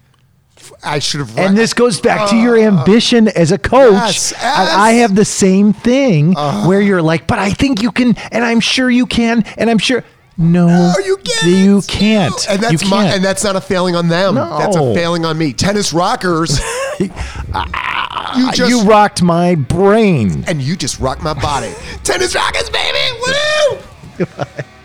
I should have. And this goes back to your ambition as a coach. Uh, Yes, And I. Uh-huh. have the same thing where you're like, but I think you can, and I'm sure you can, and I'm sure. No, No, you can't. You can't. And that's you my, can't. and that's not a failing on them. That's a failing on me. Tennis rockers. you just you rocked my brain. and you just rocked my body. Tennis rockers, baby. Woo! Goodbye.